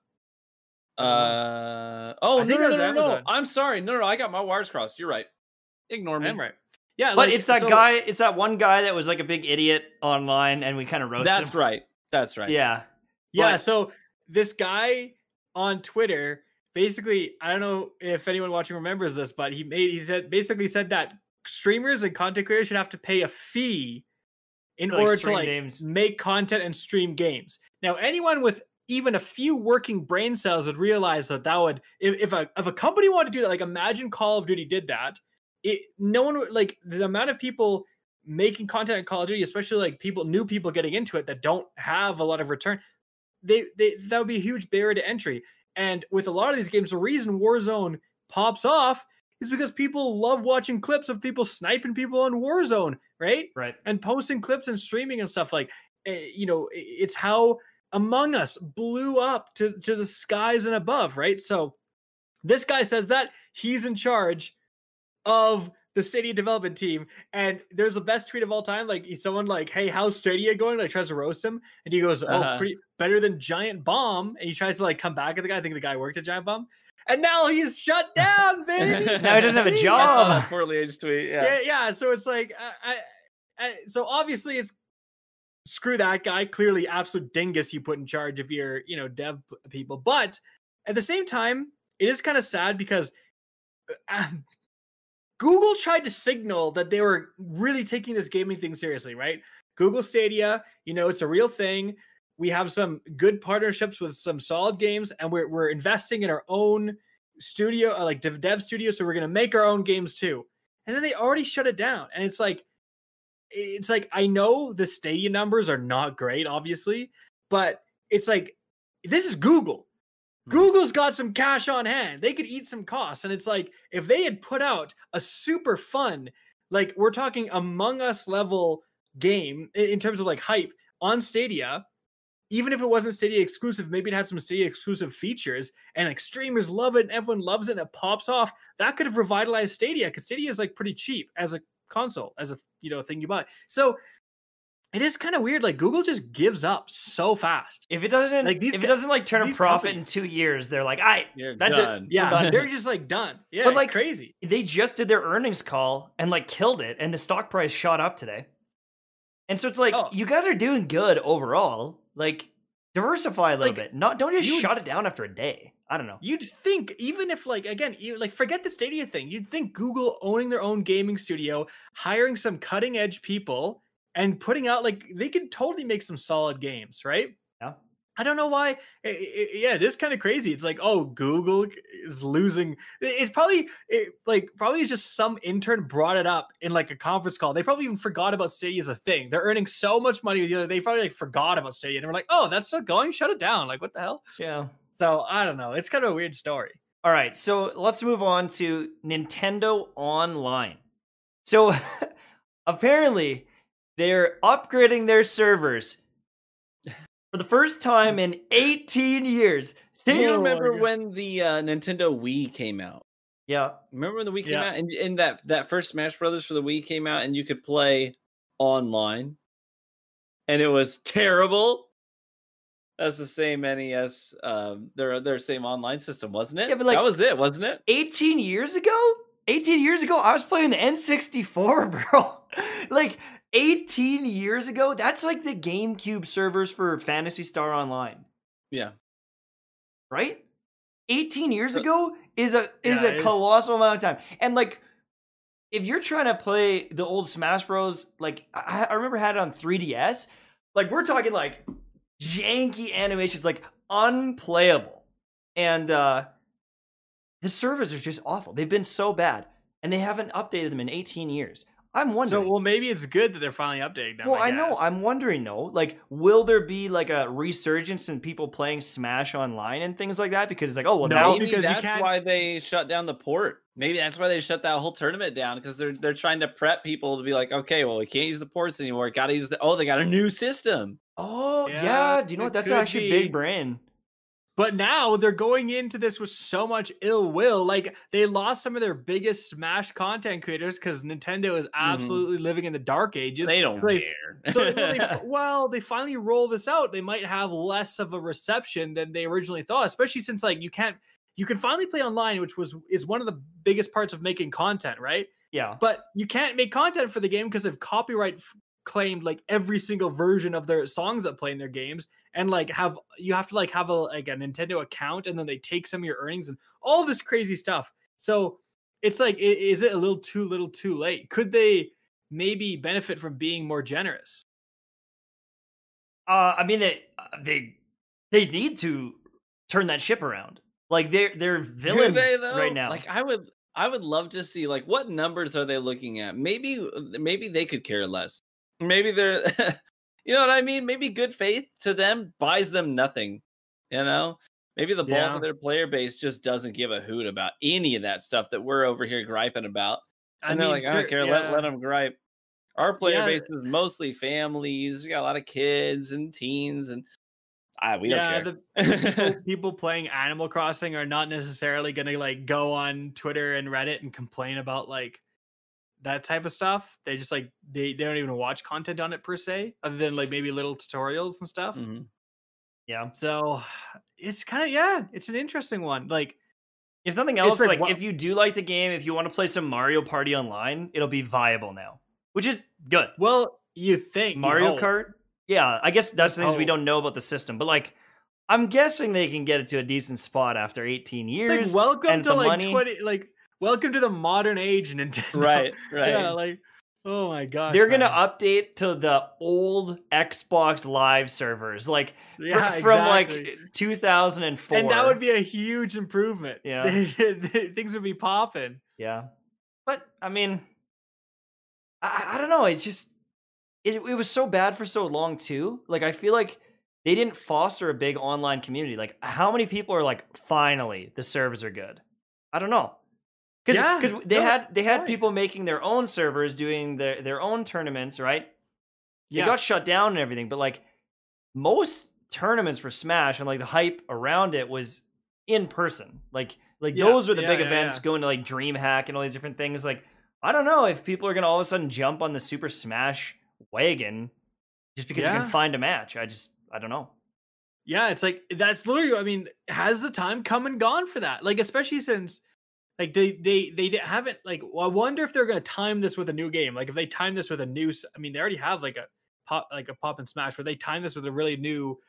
Uh oh, I no, no, no, no, no. I'm sorry. No, no, I got my wires crossed. You're right. Ignore me. I'm right. Yeah, But like, it's that so- guy. It's that one guy that was like a big idiot online, and we kind of roasted That's him. right. That's right. Yeah, Yeah, But- so this guy on Twitter basically, I don't know if anyone watching remembers this, but he made he said basically said that streamers and content creators should have to pay a fee in like, order to like games. make content and stream games. Now, anyone with even a few working brain cells would realize that that would if, if a if a company wanted to do that, like imagine Call of Duty did that, it no one would like the amount of people making content in Call of Duty, especially like people new people getting into it that don't have a lot of return, they they that would be a huge barrier to entry. And with a lot of these games, the reason Warzone pops off is because people love watching clips of people sniping people on Warzone, right? right. and posting clips and streaming and stuff like eh, you know it's how among us blew up to to the skies and above right so this guy says that he's in charge of the Stadia development team, and there's the best tweet of all time. Like someone like, "Hey, how's Stadia going?" Like tries to roast him, and he goes, "Oh, Uh-huh. pretty better than Giant Bomb." And he tries to like come back at the guy. I think the guy worked at Giant Bomb, and now he's shut down, baby. Now he doesn't have a Jeez. I saw job. that poorly aged tweet. Yeah. Yeah, yeah. So it's like, uh, I, I, so obviously it's screw that guy. Clearly, absolute dingus you put in charge of your, you know, dev people. But at the same time, it is kind of sad because uh, Google tried to signal that they were really taking this gaming thing seriously, right? Google Stadia, you know, it's a real thing. We have some good partnerships with some solid games, and we're we're investing in our own studio, uh, like dev, studio, so we're gonna make our own games too. And then they already shut it down, and it's like, it's like I know the Stadia numbers are not great, obviously, but it's like this is Google. Hmm. Google's got some cash on hand. They could eat some costs. And it's like if they had put out a super fun, like we're talking Among Us level game in terms of like hype on Stadia, even if it wasn't Stadia exclusive, maybe it had some Stadia exclusive features and like streamers love it and everyone loves it and it pops off. That could have revitalized Stadia because Stadia is like pretty cheap as a console, as a you know thing you buy. So it is kind of weird. Like Google just gives up so fast. If it doesn't, Like, these if it doesn't like turn a profit companies- in two years, they're like, I. You're That's it. Yeah, done. they're just like done. Yeah, like, like crazy. They just did their earnings call and like killed it, and the stock price shot up today. And so it's like Oh. you guys are doing good overall. Like diversify a little Like, bit. Not don't just you shut f- it down after a day. I don't know. You'd think, even if like again, you like forget the Stadia thing. You'd think Google owning their own gaming studio, hiring some cutting edge people, and putting out like they could totally make some solid games, right? Yeah. I don't know why. i- i- yeah, it is kind of crazy. It's like, oh, Google is losing. It's probably it, like probably just some intern brought it up in like a conference call. They probably even forgot about Stadia as a thing. They're earning so much money. The other, they probably like forgot about Stadia and were like, oh, that's still going. Shut it down. Like, what the hell? Yeah. So I don't know. It's kind of a weird story. All right, so let's move on to Nintendo Online. So apparently, they're upgrading their servers For the first time in 18 years. Do you Oh remember God. when the uh, Nintendo Wii came out? Yeah. Remember when the Wii came Yeah. out, and, and that that first Smash Brothers for the Wii came out, and you could play online, and it was terrible. That's the same NES, um, their their same online system, wasn't it? Yeah, but, like- that was it, wasn't it? 18 years ago? 18 years ago, I was playing the N64, bro. like 18 years ago, that's like the GameCube servers for Phantasy Star Online, Yeah, right? 18 years Uh, ago is a is Yeah, a colossal amount of time. And like if you're trying to play the old Smash Bros, like I, I remember had it on 3DS, like we're talking like janky animations, like unplayable. And uh the servers are just awful. They've been so bad, and they haven't updated them in 18 years. I'm wondering. So well, maybe it's good that they're finally updating them. well, I, know. I'm wondering though. Like, will there be like a resurgence in people playing Smash online and things like that? Because it's like, oh well, No, now maybe because that's why they shut down the port. Maybe that's why they shut that whole tournament down because they're they're trying to prep people to be like, okay, well, we can't use the ports anymore. Got to use the. Oh, they got a new system. Oh yeah, Yeah, do you know what? That's actually be. big brain. But now they're going into this with so much ill will. Like they lost some of their biggest Smash content creators because Nintendo is mm-hmm. absolutely living in the dark ages. They don't Like, care. so well they, well, they finally roll this out. They might have less of a reception than they originally thought, especially since like you can't you can finally play online, which was is one of the biggest parts of making content, right? Yeah, But you can't make content for the game because they've copyright claimed like every single version of their songs that play in their games and like have you have to like have a like a Nintendo account and then they take some of your earnings and all this crazy stuff. So it's like is it a little too little too late? Could they maybe benefit from being more generous? uh, I mean they they they need to turn that ship around. Like they're they're villains they, right now. Like I would, I would love to see like what numbers are they looking at? Maybe, maybe they could care less. Maybe they're, you know what I mean? Maybe good faith to them buys them nothing. You know, maybe the bulk Yeah. of their player base just doesn't give a hoot about any of that stuff that we're over here griping about. And they're like, I don't care. Let yeah. let them gripe. Our player Yeah. base is mostly families. We got a lot of kids and teens, and ah, we yeah, don't the care. people, people playing Animal Crossing are not necessarily going to like go on Twitter and Reddit and complain about like that type of stuff. They just like they, they don't even watch content on it per se, other than like maybe little tutorials and stuff. Mhm. yeah. So it's kind of yeah, it's an interesting one. Like If nothing else, like like, if you do like the game, if you want to play some Mario Party online, it'll be viable now, which is good. well, you think you Mario hope. Kart, yeah. I guess that's the things we Oh. don't know about the system, but like, I'm guessing they can get it to a decent spot after 18 years. Like welcome and to the like money. twenty like welcome to the modern age Nintendo. right, right. Yeah, like oh my god. They're gonna update to the old Xbox Live servers, like fr- from exactly. like 2004. and that would be a huge improvement. Yeah. things would be popping. Yeah. But I mean I, I don't know, it's just it, it was so bad for so long too. Like I feel like they didn't foster a big online community. Like how many people are like finally the servers are good? I don't know. Cuz Yeah, they no, had they had right. people making their own servers doing their their own tournaments, right? They Yeah, got shut down and everything, but like most tournaments for Smash and like the hype around it was in person. Like like Yeah, those were the yeah, big events going to like DreamHack and all these different things. Like I don't know if people are gonna all of a sudden jump on the Super Smash wagon just because you can find a match. I just I don't know. yeah. It's like that's literally. I mean, has the time come and gone for that? Like, especially since like they they they haven't like. Well, I wonder if they're gonna time this with a new game. Like, if they time this with a new. I mean, they already have like a pop like a pop and smash. Where they time this with a really new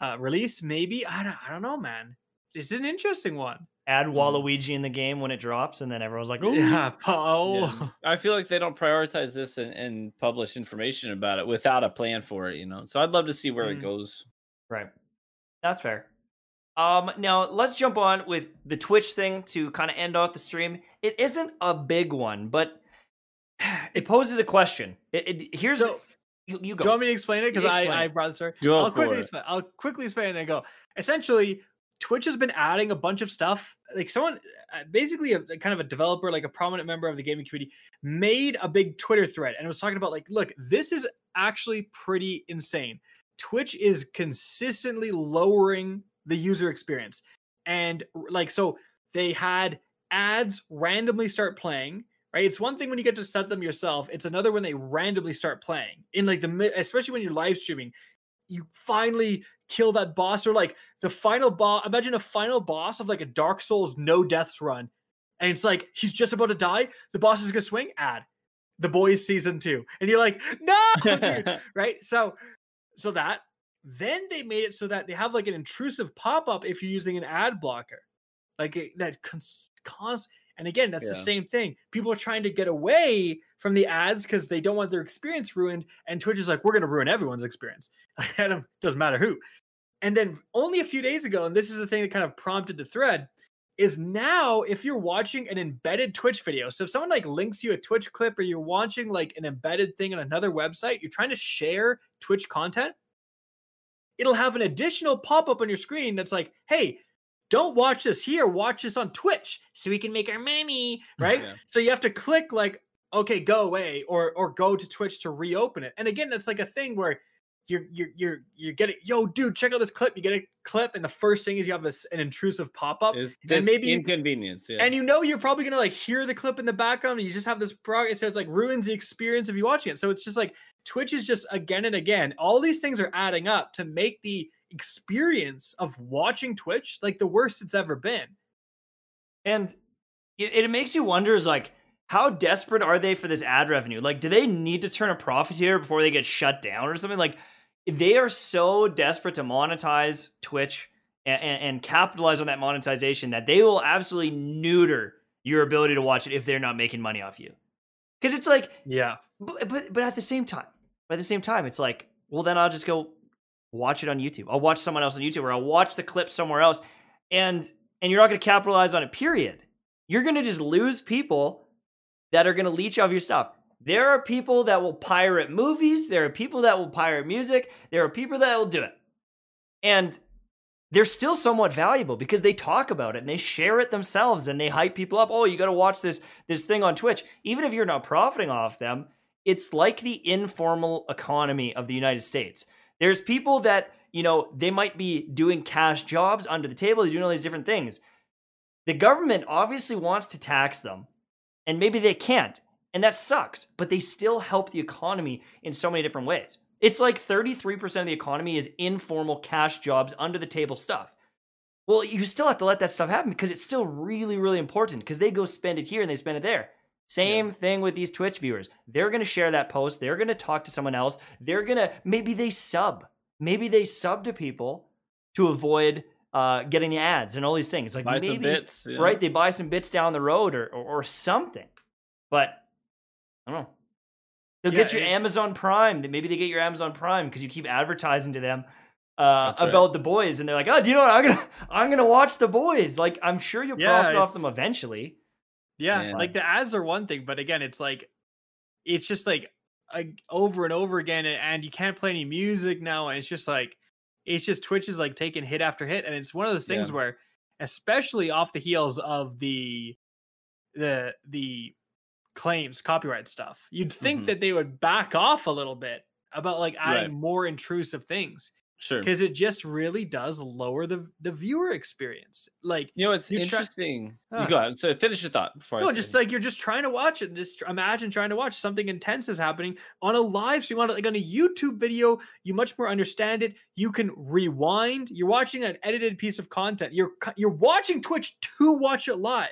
uh release? Maybe I don't. I don't know, man. It's, it's an interesting one. Add Hmm. Waluigi in the game when it drops, and then everyone's like, "Ooh." Yeah. Oh. Yeah. I feel like they don't prioritize this and, and publish information about it without a plan for it, you know. So I'd love to see where Mm. it goes. Right. That's fair. Um, now let's jump on with the Twitch thing to kind of end off the stream. It isn't a big one, but it poses a question. It, it here's So, you, you Do you want me to explain it? Because I, I brought this story. Go I'll for quickly it. explain. I'll quickly explain and go. Essentially, Twitch has been adding a bunch of stuff. Like someone, uh, basically, a, a kind of a developer, like a prominent member of the gaming community, made a big Twitter thread and was talking about like, look, this is actually pretty insane. Twitch is consistently lowering the user experience. And like, so they had ads randomly start playing, right? It's one thing when you get to set them yourself, it's another when they randomly start playing in like the, especially when you're live streaming. You finally kill that boss, or like the final boss. Imagine a final boss of like a Dark Souls no deaths run, and it's like he's just about to die. The boss is gonna swing. Ad, the boys season two, and you're like, no, dude, right? So, so that then they made it so that they have like an intrusive pop up if you're using an ad blocker, like it, that cons, cons and again, that's yeah. the same thing. People are trying to get away from the ads because they don't want their experience ruined. And Twitch is like, we're going to ruin everyone's experience. it doesn't matter who. And then only a few days ago, and this is the thing that kind of prompted the thread, is now if you're watching an embedded Twitch video, so if someone like links you a Twitch clip or you're watching like an embedded thing on another website, you're trying to share Twitch content, it'll have an additional pop up on your screen that's like, hey, don't watch this here, watch this on Twitch so we can make our money, right? Yeah. So you have to click like, okay, go away, or or go to Twitch to reopen it. And again, that's like a thing where you're you're you're you're getting yo, dude, check out this clip. You get a clip, and the first thing is you have this an intrusive pop up, and maybe inconvenience, yeah. and you know you're probably gonna like hear the clip in the background, and you just have this progress, so it's like ruins the experience of you watching it. So it's just like Twitch is just again and again, all these things are adding up to make the experience of watching Twitch like the worst it's ever been. And it, it makes you wonder is like, how desperate are they for this ad revenue? Like, do they need to turn a profit here before they get shut down or something? Like, they are so desperate to monetize Twitch and, and, and capitalize on that monetization that they will absolutely neuter your ability to watch it if they're not making money off you. Because it's like, yeah, but, but but at the same time, at the same time, it's like, well, then I'll just go watch it on YouTube. I'll watch someone else on YouTube or I'll watch the clip somewhere else. And and you're not going to capitalize on it, period. You're going to just lose people that are going to leech off your stuff. There are people that will pirate movies, there are people that will pirate music, there are people that will do it. And they're still somewhat valuable because they talk about it and they share it themselves and they hype people up. Oh, you got to watch this this thing on Twitch. Even if you're not profiting off them, it's like the informal economy of the United States. There's people that, you know, they might be doing cash jobs under the table, they're doing all these different things. The government obviously wants to tax them, and maybe they can't. And that sucks, but they still help the economy in so many different ways. It's like 33% of the economy is informal cash jobs, under the table stuff. Well, you still have to let that stuff happen because it's still really, really important because they go spend it here and they spend it there. Same yeah. thing with these Twitch viewers. They're going to share that post. They're going to talk to someone else. They're going to, maybe they sub. Maybe they sub to people to avoid uh, getting the ads and all these things. Like buy maybe, bits. Yeah. Right? They buy some bits down the road or, or, or something. But I don't know. They'll yeah, get your Amazon Prime. Maybe they get your Amazon Prime because you keep advertising to them uh, right. about the boys, and they're like, "Oh, do you know what? I'm gonna, I'm gonna watch the boys." Like, I'm sure you'll yeah, profit off them eventually. Yeah, yeah, like the ads are one thing, but again, it's like it's just like, over and over again, and you can't play any music now, and it's just like it's just Twitch is like taking hit after hit, and it's one of those things yeah. where, especially off the heels of the the the claims copyright stuff, you'd think mm-hmm. that they would back off a little bit about like adding right. more intrusive things. Sure. Because it just really does lower the the viewer experience. Like you know, it's interesting. Try- you go ahead. So finish your thought before. No, just like you're just trying to watch it. Just imagine trying to watch something intense is happening on a live stream, on like on a YouTube video. You much more understand it. You can rewind. You're watching an edited piece of content. You're you're watching Twitch to watch it live.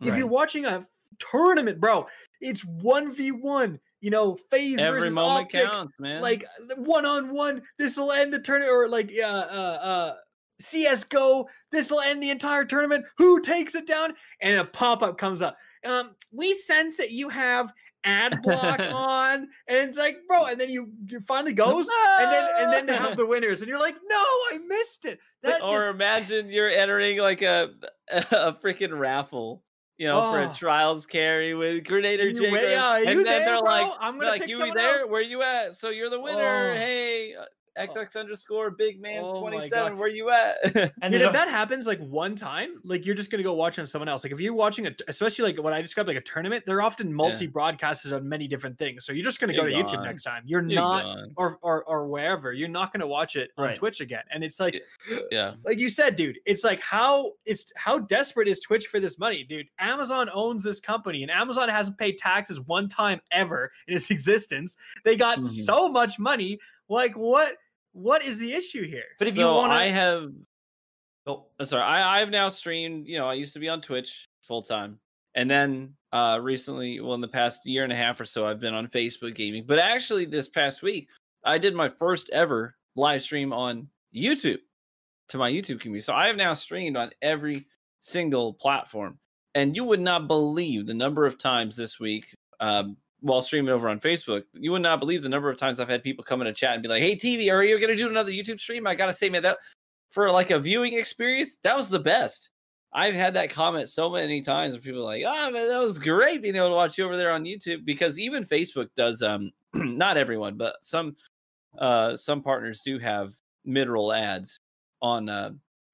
Right. If you're watching a tournament, bro, it's one v one you know, FaZe Every versus moment OpTic, counts, man. Like one on one, this will end the tournament, or like uh uh uh CS:GO, this will end the entire tournament. Who takes it down? And a pop up comes up. Um, we sense that you have ad block on, and it's like, bro, and then you you finally goes, and then and then they have the winners, and you're like, no, I missed it. That or just... imagine you're entering like a a freaking raffle you know, oh. for a oh. trials carry with Grenader Jager. Yeah, and then there, they're like, I'm gonna like, pick you there? Else. Where you at? So you're the winner. Oh. Hey, uh, XX underscore big man Oh 27. God. Where you at? And Dude, there's if a- that happens like one time, like you're just gonna go watch on someone else. Like if you're watching a, especially like what I described, like a tournament, they're often multi-broadcasted on many different things. So you're just gonna go to You're YouTube gone. next time. You're, You're not, gone. or, or or wherever. You're not gonna watch it on Right. Twitch again. And it's like, yeah. like you said, dude, it's like how it's how desperate is Twitch for this money, dude? Amazon owns this company, and Amazon hasn't paid taxes one time ever in its existence. They got Mhm. so much money. Like what? What is the issue here? but if you So want I have oh, sorry. I, I've now streamed, you know, I used to be on Twitch full time. And then uh recently, well, in the past year and a half or so, I've been on Facebook gaming. But actually, this past week, I did my first ever live stream on YouTube to my YouTube community. So I have now streamed on every single platform. And you would not believe the number of times this week, um, while streaming over on Facebook, you would not believe the number of times I've had people come in a chat and be like, "Hey, TV, are you going to do another YouTube stream?" I gotta say, man, that for like a viewing experience, that was the best. I've had that comment so many times where people are like, "Oh man, that was great being able to watch you over there on YouTube." Because even Facebook does, um, not everyone, but some, uh, some partners do have mid-roll ads on uh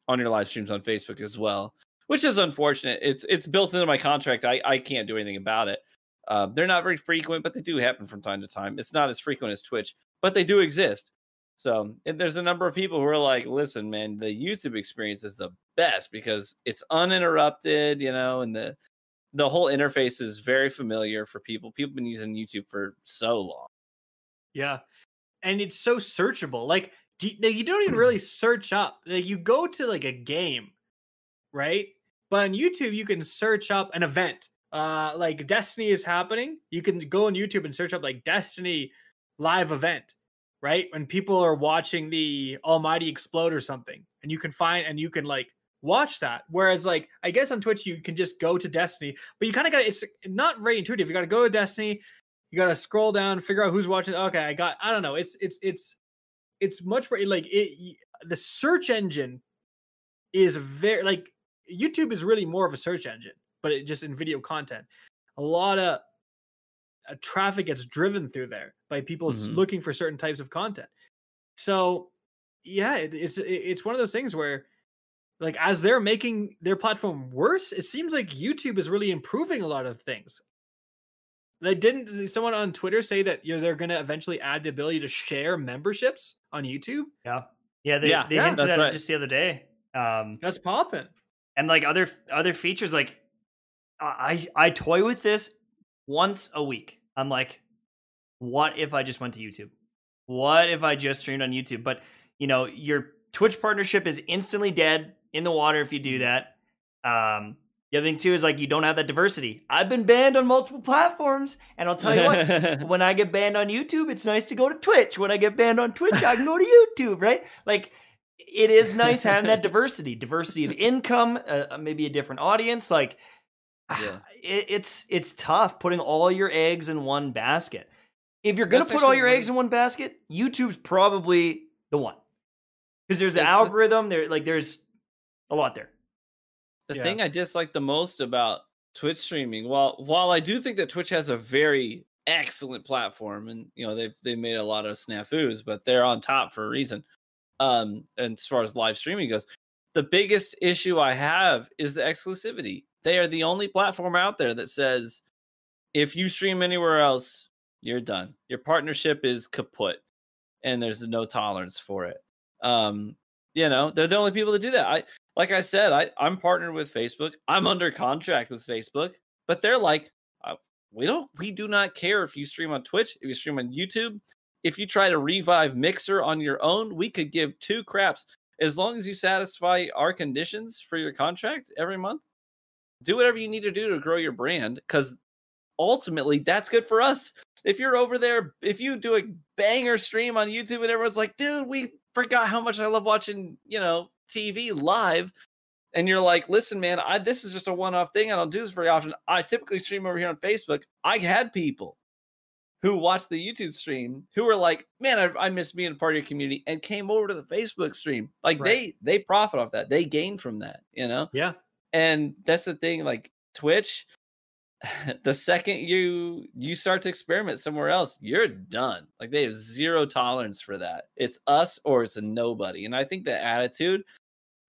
on your live streams on Facebook as well, which is unfortunate. It's it's built into my contract. I I can't do anything about it. Uh, they're not very frequent, but they do happen from time to time. It's not as frequent as Twitch, but they do exist. So there's a number of people who are like, listen, man, the YouTube experience is the best because it's uninterrupted, you know, and the the whole interface is very familiar for people. People have been using YouTube for so long. Yeah. And it's so searchable. Like, do you, like, you don't even really search up. Like, you go to like a game, right? But on YouTube, you can search up an event. Uh, like Destiny is happening. You can go on YouTube and search up like Destiny live event, right? When people are watching the Almighty explode or something, and you can find and you can like watch that. Whereas, like, I guess on Twitch, you can just go to Destiny, but you kind of got it's not very intuitive. You got to go to Destiny, you gotta scroll down, figure out who's watching. Okay, I got. I don't know. It's it's it's it's much more like it. The search engine is very like YouTube is really more of a search engine, but it just in video content. A lot of uh, traffic gets driven through there by people s- Mhm. looking for certain types of content. So yeah, it, it's it- it's one of those things where like as they're making their platform worse, it seems like YouTube is really improving a lot of things. They didn't someone on Twitter say that you know they're going to eventually add the ability to share memberships on YouTube? yeah, yeah, they Yeah, they yeah, hinted at right. it just the other day. Um, That's popping. and like other other features like I I toy with this once a week. I'm like, what if I just went to YouTube? What if I just streamed on YouTube? But you know, your Twitch partnership is instantly dead in the water if you do that. Um, the other thing too is like you don't have that diversity. I've been banned on multiple platforms, and I'll tell you what, when I get banned on YouTube, it's nice to go to Twitch. When I get banned on Twitch, I can go to YouTube, right? Like it is nice having that diversity, diversity of income, uh, maybe a different audience. Like Yeah. it, it's it's tough putting all your eggs in one basket. If you're gonna That's put all your eggs in one basket, YouTube's probably the one because there's the That's the- algorithm. There, like there's a lot there. The Yeah. thing I dislike the most about Twitch streaming, while while I do think that Twitch has a very excellent platform, and you know they've they made a lot of snafus, but they're on top for a reason. Um, and as far as live streaming goes, the biggest issue I have is the exclusivity. They are the only platform out there that says if you stream anywhere else, you're done. Your partnership is kaput, and there's no tolerance for it. Um, you know, they're the only people that do that. I like I said, I I'm partnered with Facebook. I'm under contract with Facebook, but they're like, uh, we don't, we do not care if you stream on Twitch, if you stream on YouTube, if you try to revive Mixer on your own, we could give two craps as long as you satisfy our conditions for your contract every month. Do whatever you need to do to grow your brand, because ultimately that's good for us. If you're over there, if you do a banger stream on YouTube and everyone's like, dude, we forgot how much I love watching, you know, TV live. And you're like, listen, man, I this is just a one-off thing. I don't do this very often. I typically stream over here on Facebook. I had people who watched the YouTube stream who were like, man, I, I miss being a part of your community and came over to the Facebook stream. Like Right. they they profit off that. They gain from that, you know? Yeah. And that's the thing, like Twitch, the second you you start to experiment somewhere else, you're done. Like they have zero tolerance for that. It's us or it's a nobody. And I think the attitude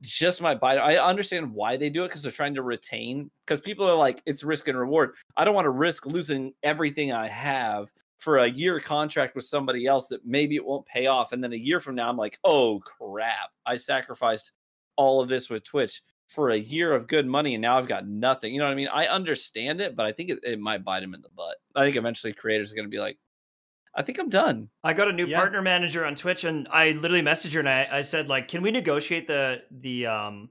just my bite. I understand why they do it because they're trying to retain. Because people are like, it's risk and reward. I don't want to risk losing everything I have for a year contract with somebody else that maybe it won't pay off. And then a year from now, I'm like, oh crap, I sacrificed all of this with Twitch for a year of good money and now I've got nothing. You know what I mean? I understand it, but I think it, it might bite him in the butt. I think eventually creators are going to be like, I think I'm done. I got a new Yeah. partner manager on Twitch, and I literally messaged her and I, I said like, "Can we negotiate the the um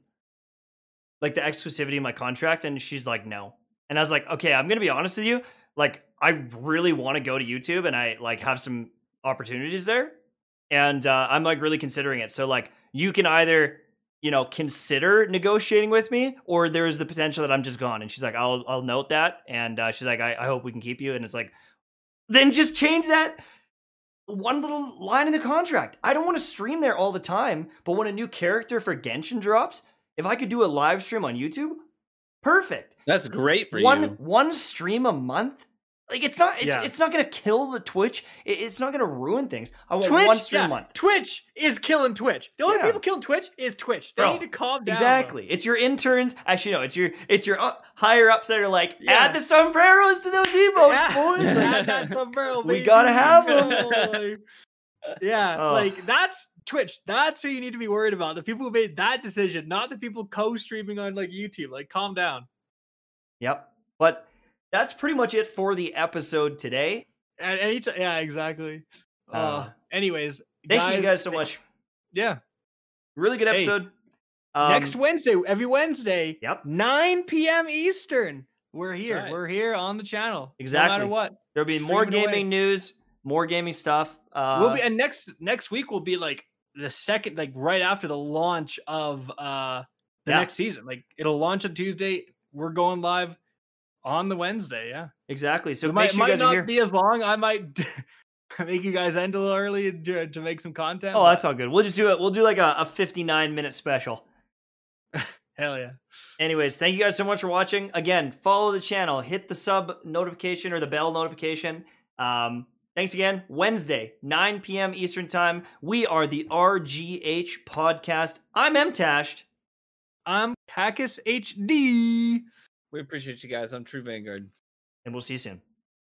like the exclusivity of my contract?" And she's like, "No." And I was like, "Okay, I'm gonna be honest with you. Like, I really want to go to YouTube, and I like have some opportunities there, and uh, I'm like really considering it. So like, you can either." You know, consider negotiating with me, or there's the potential that I'm just gone. And she's like, "I'll, I'll note that." And uh, she's like, I, "I hope we can keep you." And it's like, then just change that one little line in the contract. I don't want to stream there all the time, but when a new character for Genshin drops, if I could do a live stream on YouTube, perfect. That's great for one you. one stream a month. Like it's not it's, Yeah. it's not gonna kill the Twitch. It- it's not gonna ruin things. I want Twitch, one stream yeah, a month. Twitch is killing Twitch. The only Yeah. people killing Twitch is Twitch. They Bro, need to calm down. Exactly. It's your interns. Actually, no. It's your it's your up, higher ups that are like, add the sombreros to those emotes, boys. Add that sombrero, We gotta have 'em. Like, yeah, Oh. like that's Twitch. That's who you need to be worried about. The people who made that decision, not the people co-streaming on like YouTube. Like, calm down. Yep. But that's pretty much it for the episode today. And any t- yeah, exactly. Uh, Uh, anyways, Thank you guys so much. Yeah. Really good Hey, episode. Um, Next Wednesday, every Wednesday, Yep. 9 p.m. Eastern. We're here. right. We're here on the channel. No Exactly. matter what. There'll be more streaming away. gaming news, more gaming stuff. Uh, we'll be and next next week will be like the second like right after the launch of uh the Yeah. next season like it'll launch on tuesday we're going live on the wednesday yeah exactly. So it might, sure might not here. be as long i might make you guys end a little early to, to make some content oh, but that's all good. We'll just do it. We'll do like a, a 59 minute special. hell yeah Anyways, thank you guys so much for watching. Again, follow the channel, hit the sub notification or the bell notification. Um, thanks again. Wednesday, 9 p.m. Eastern Time. We are the RGH podcast. I'm MTashed. i'm KackisHD We appreciate you guys. I'm True Vanguard. and we'll see you soon.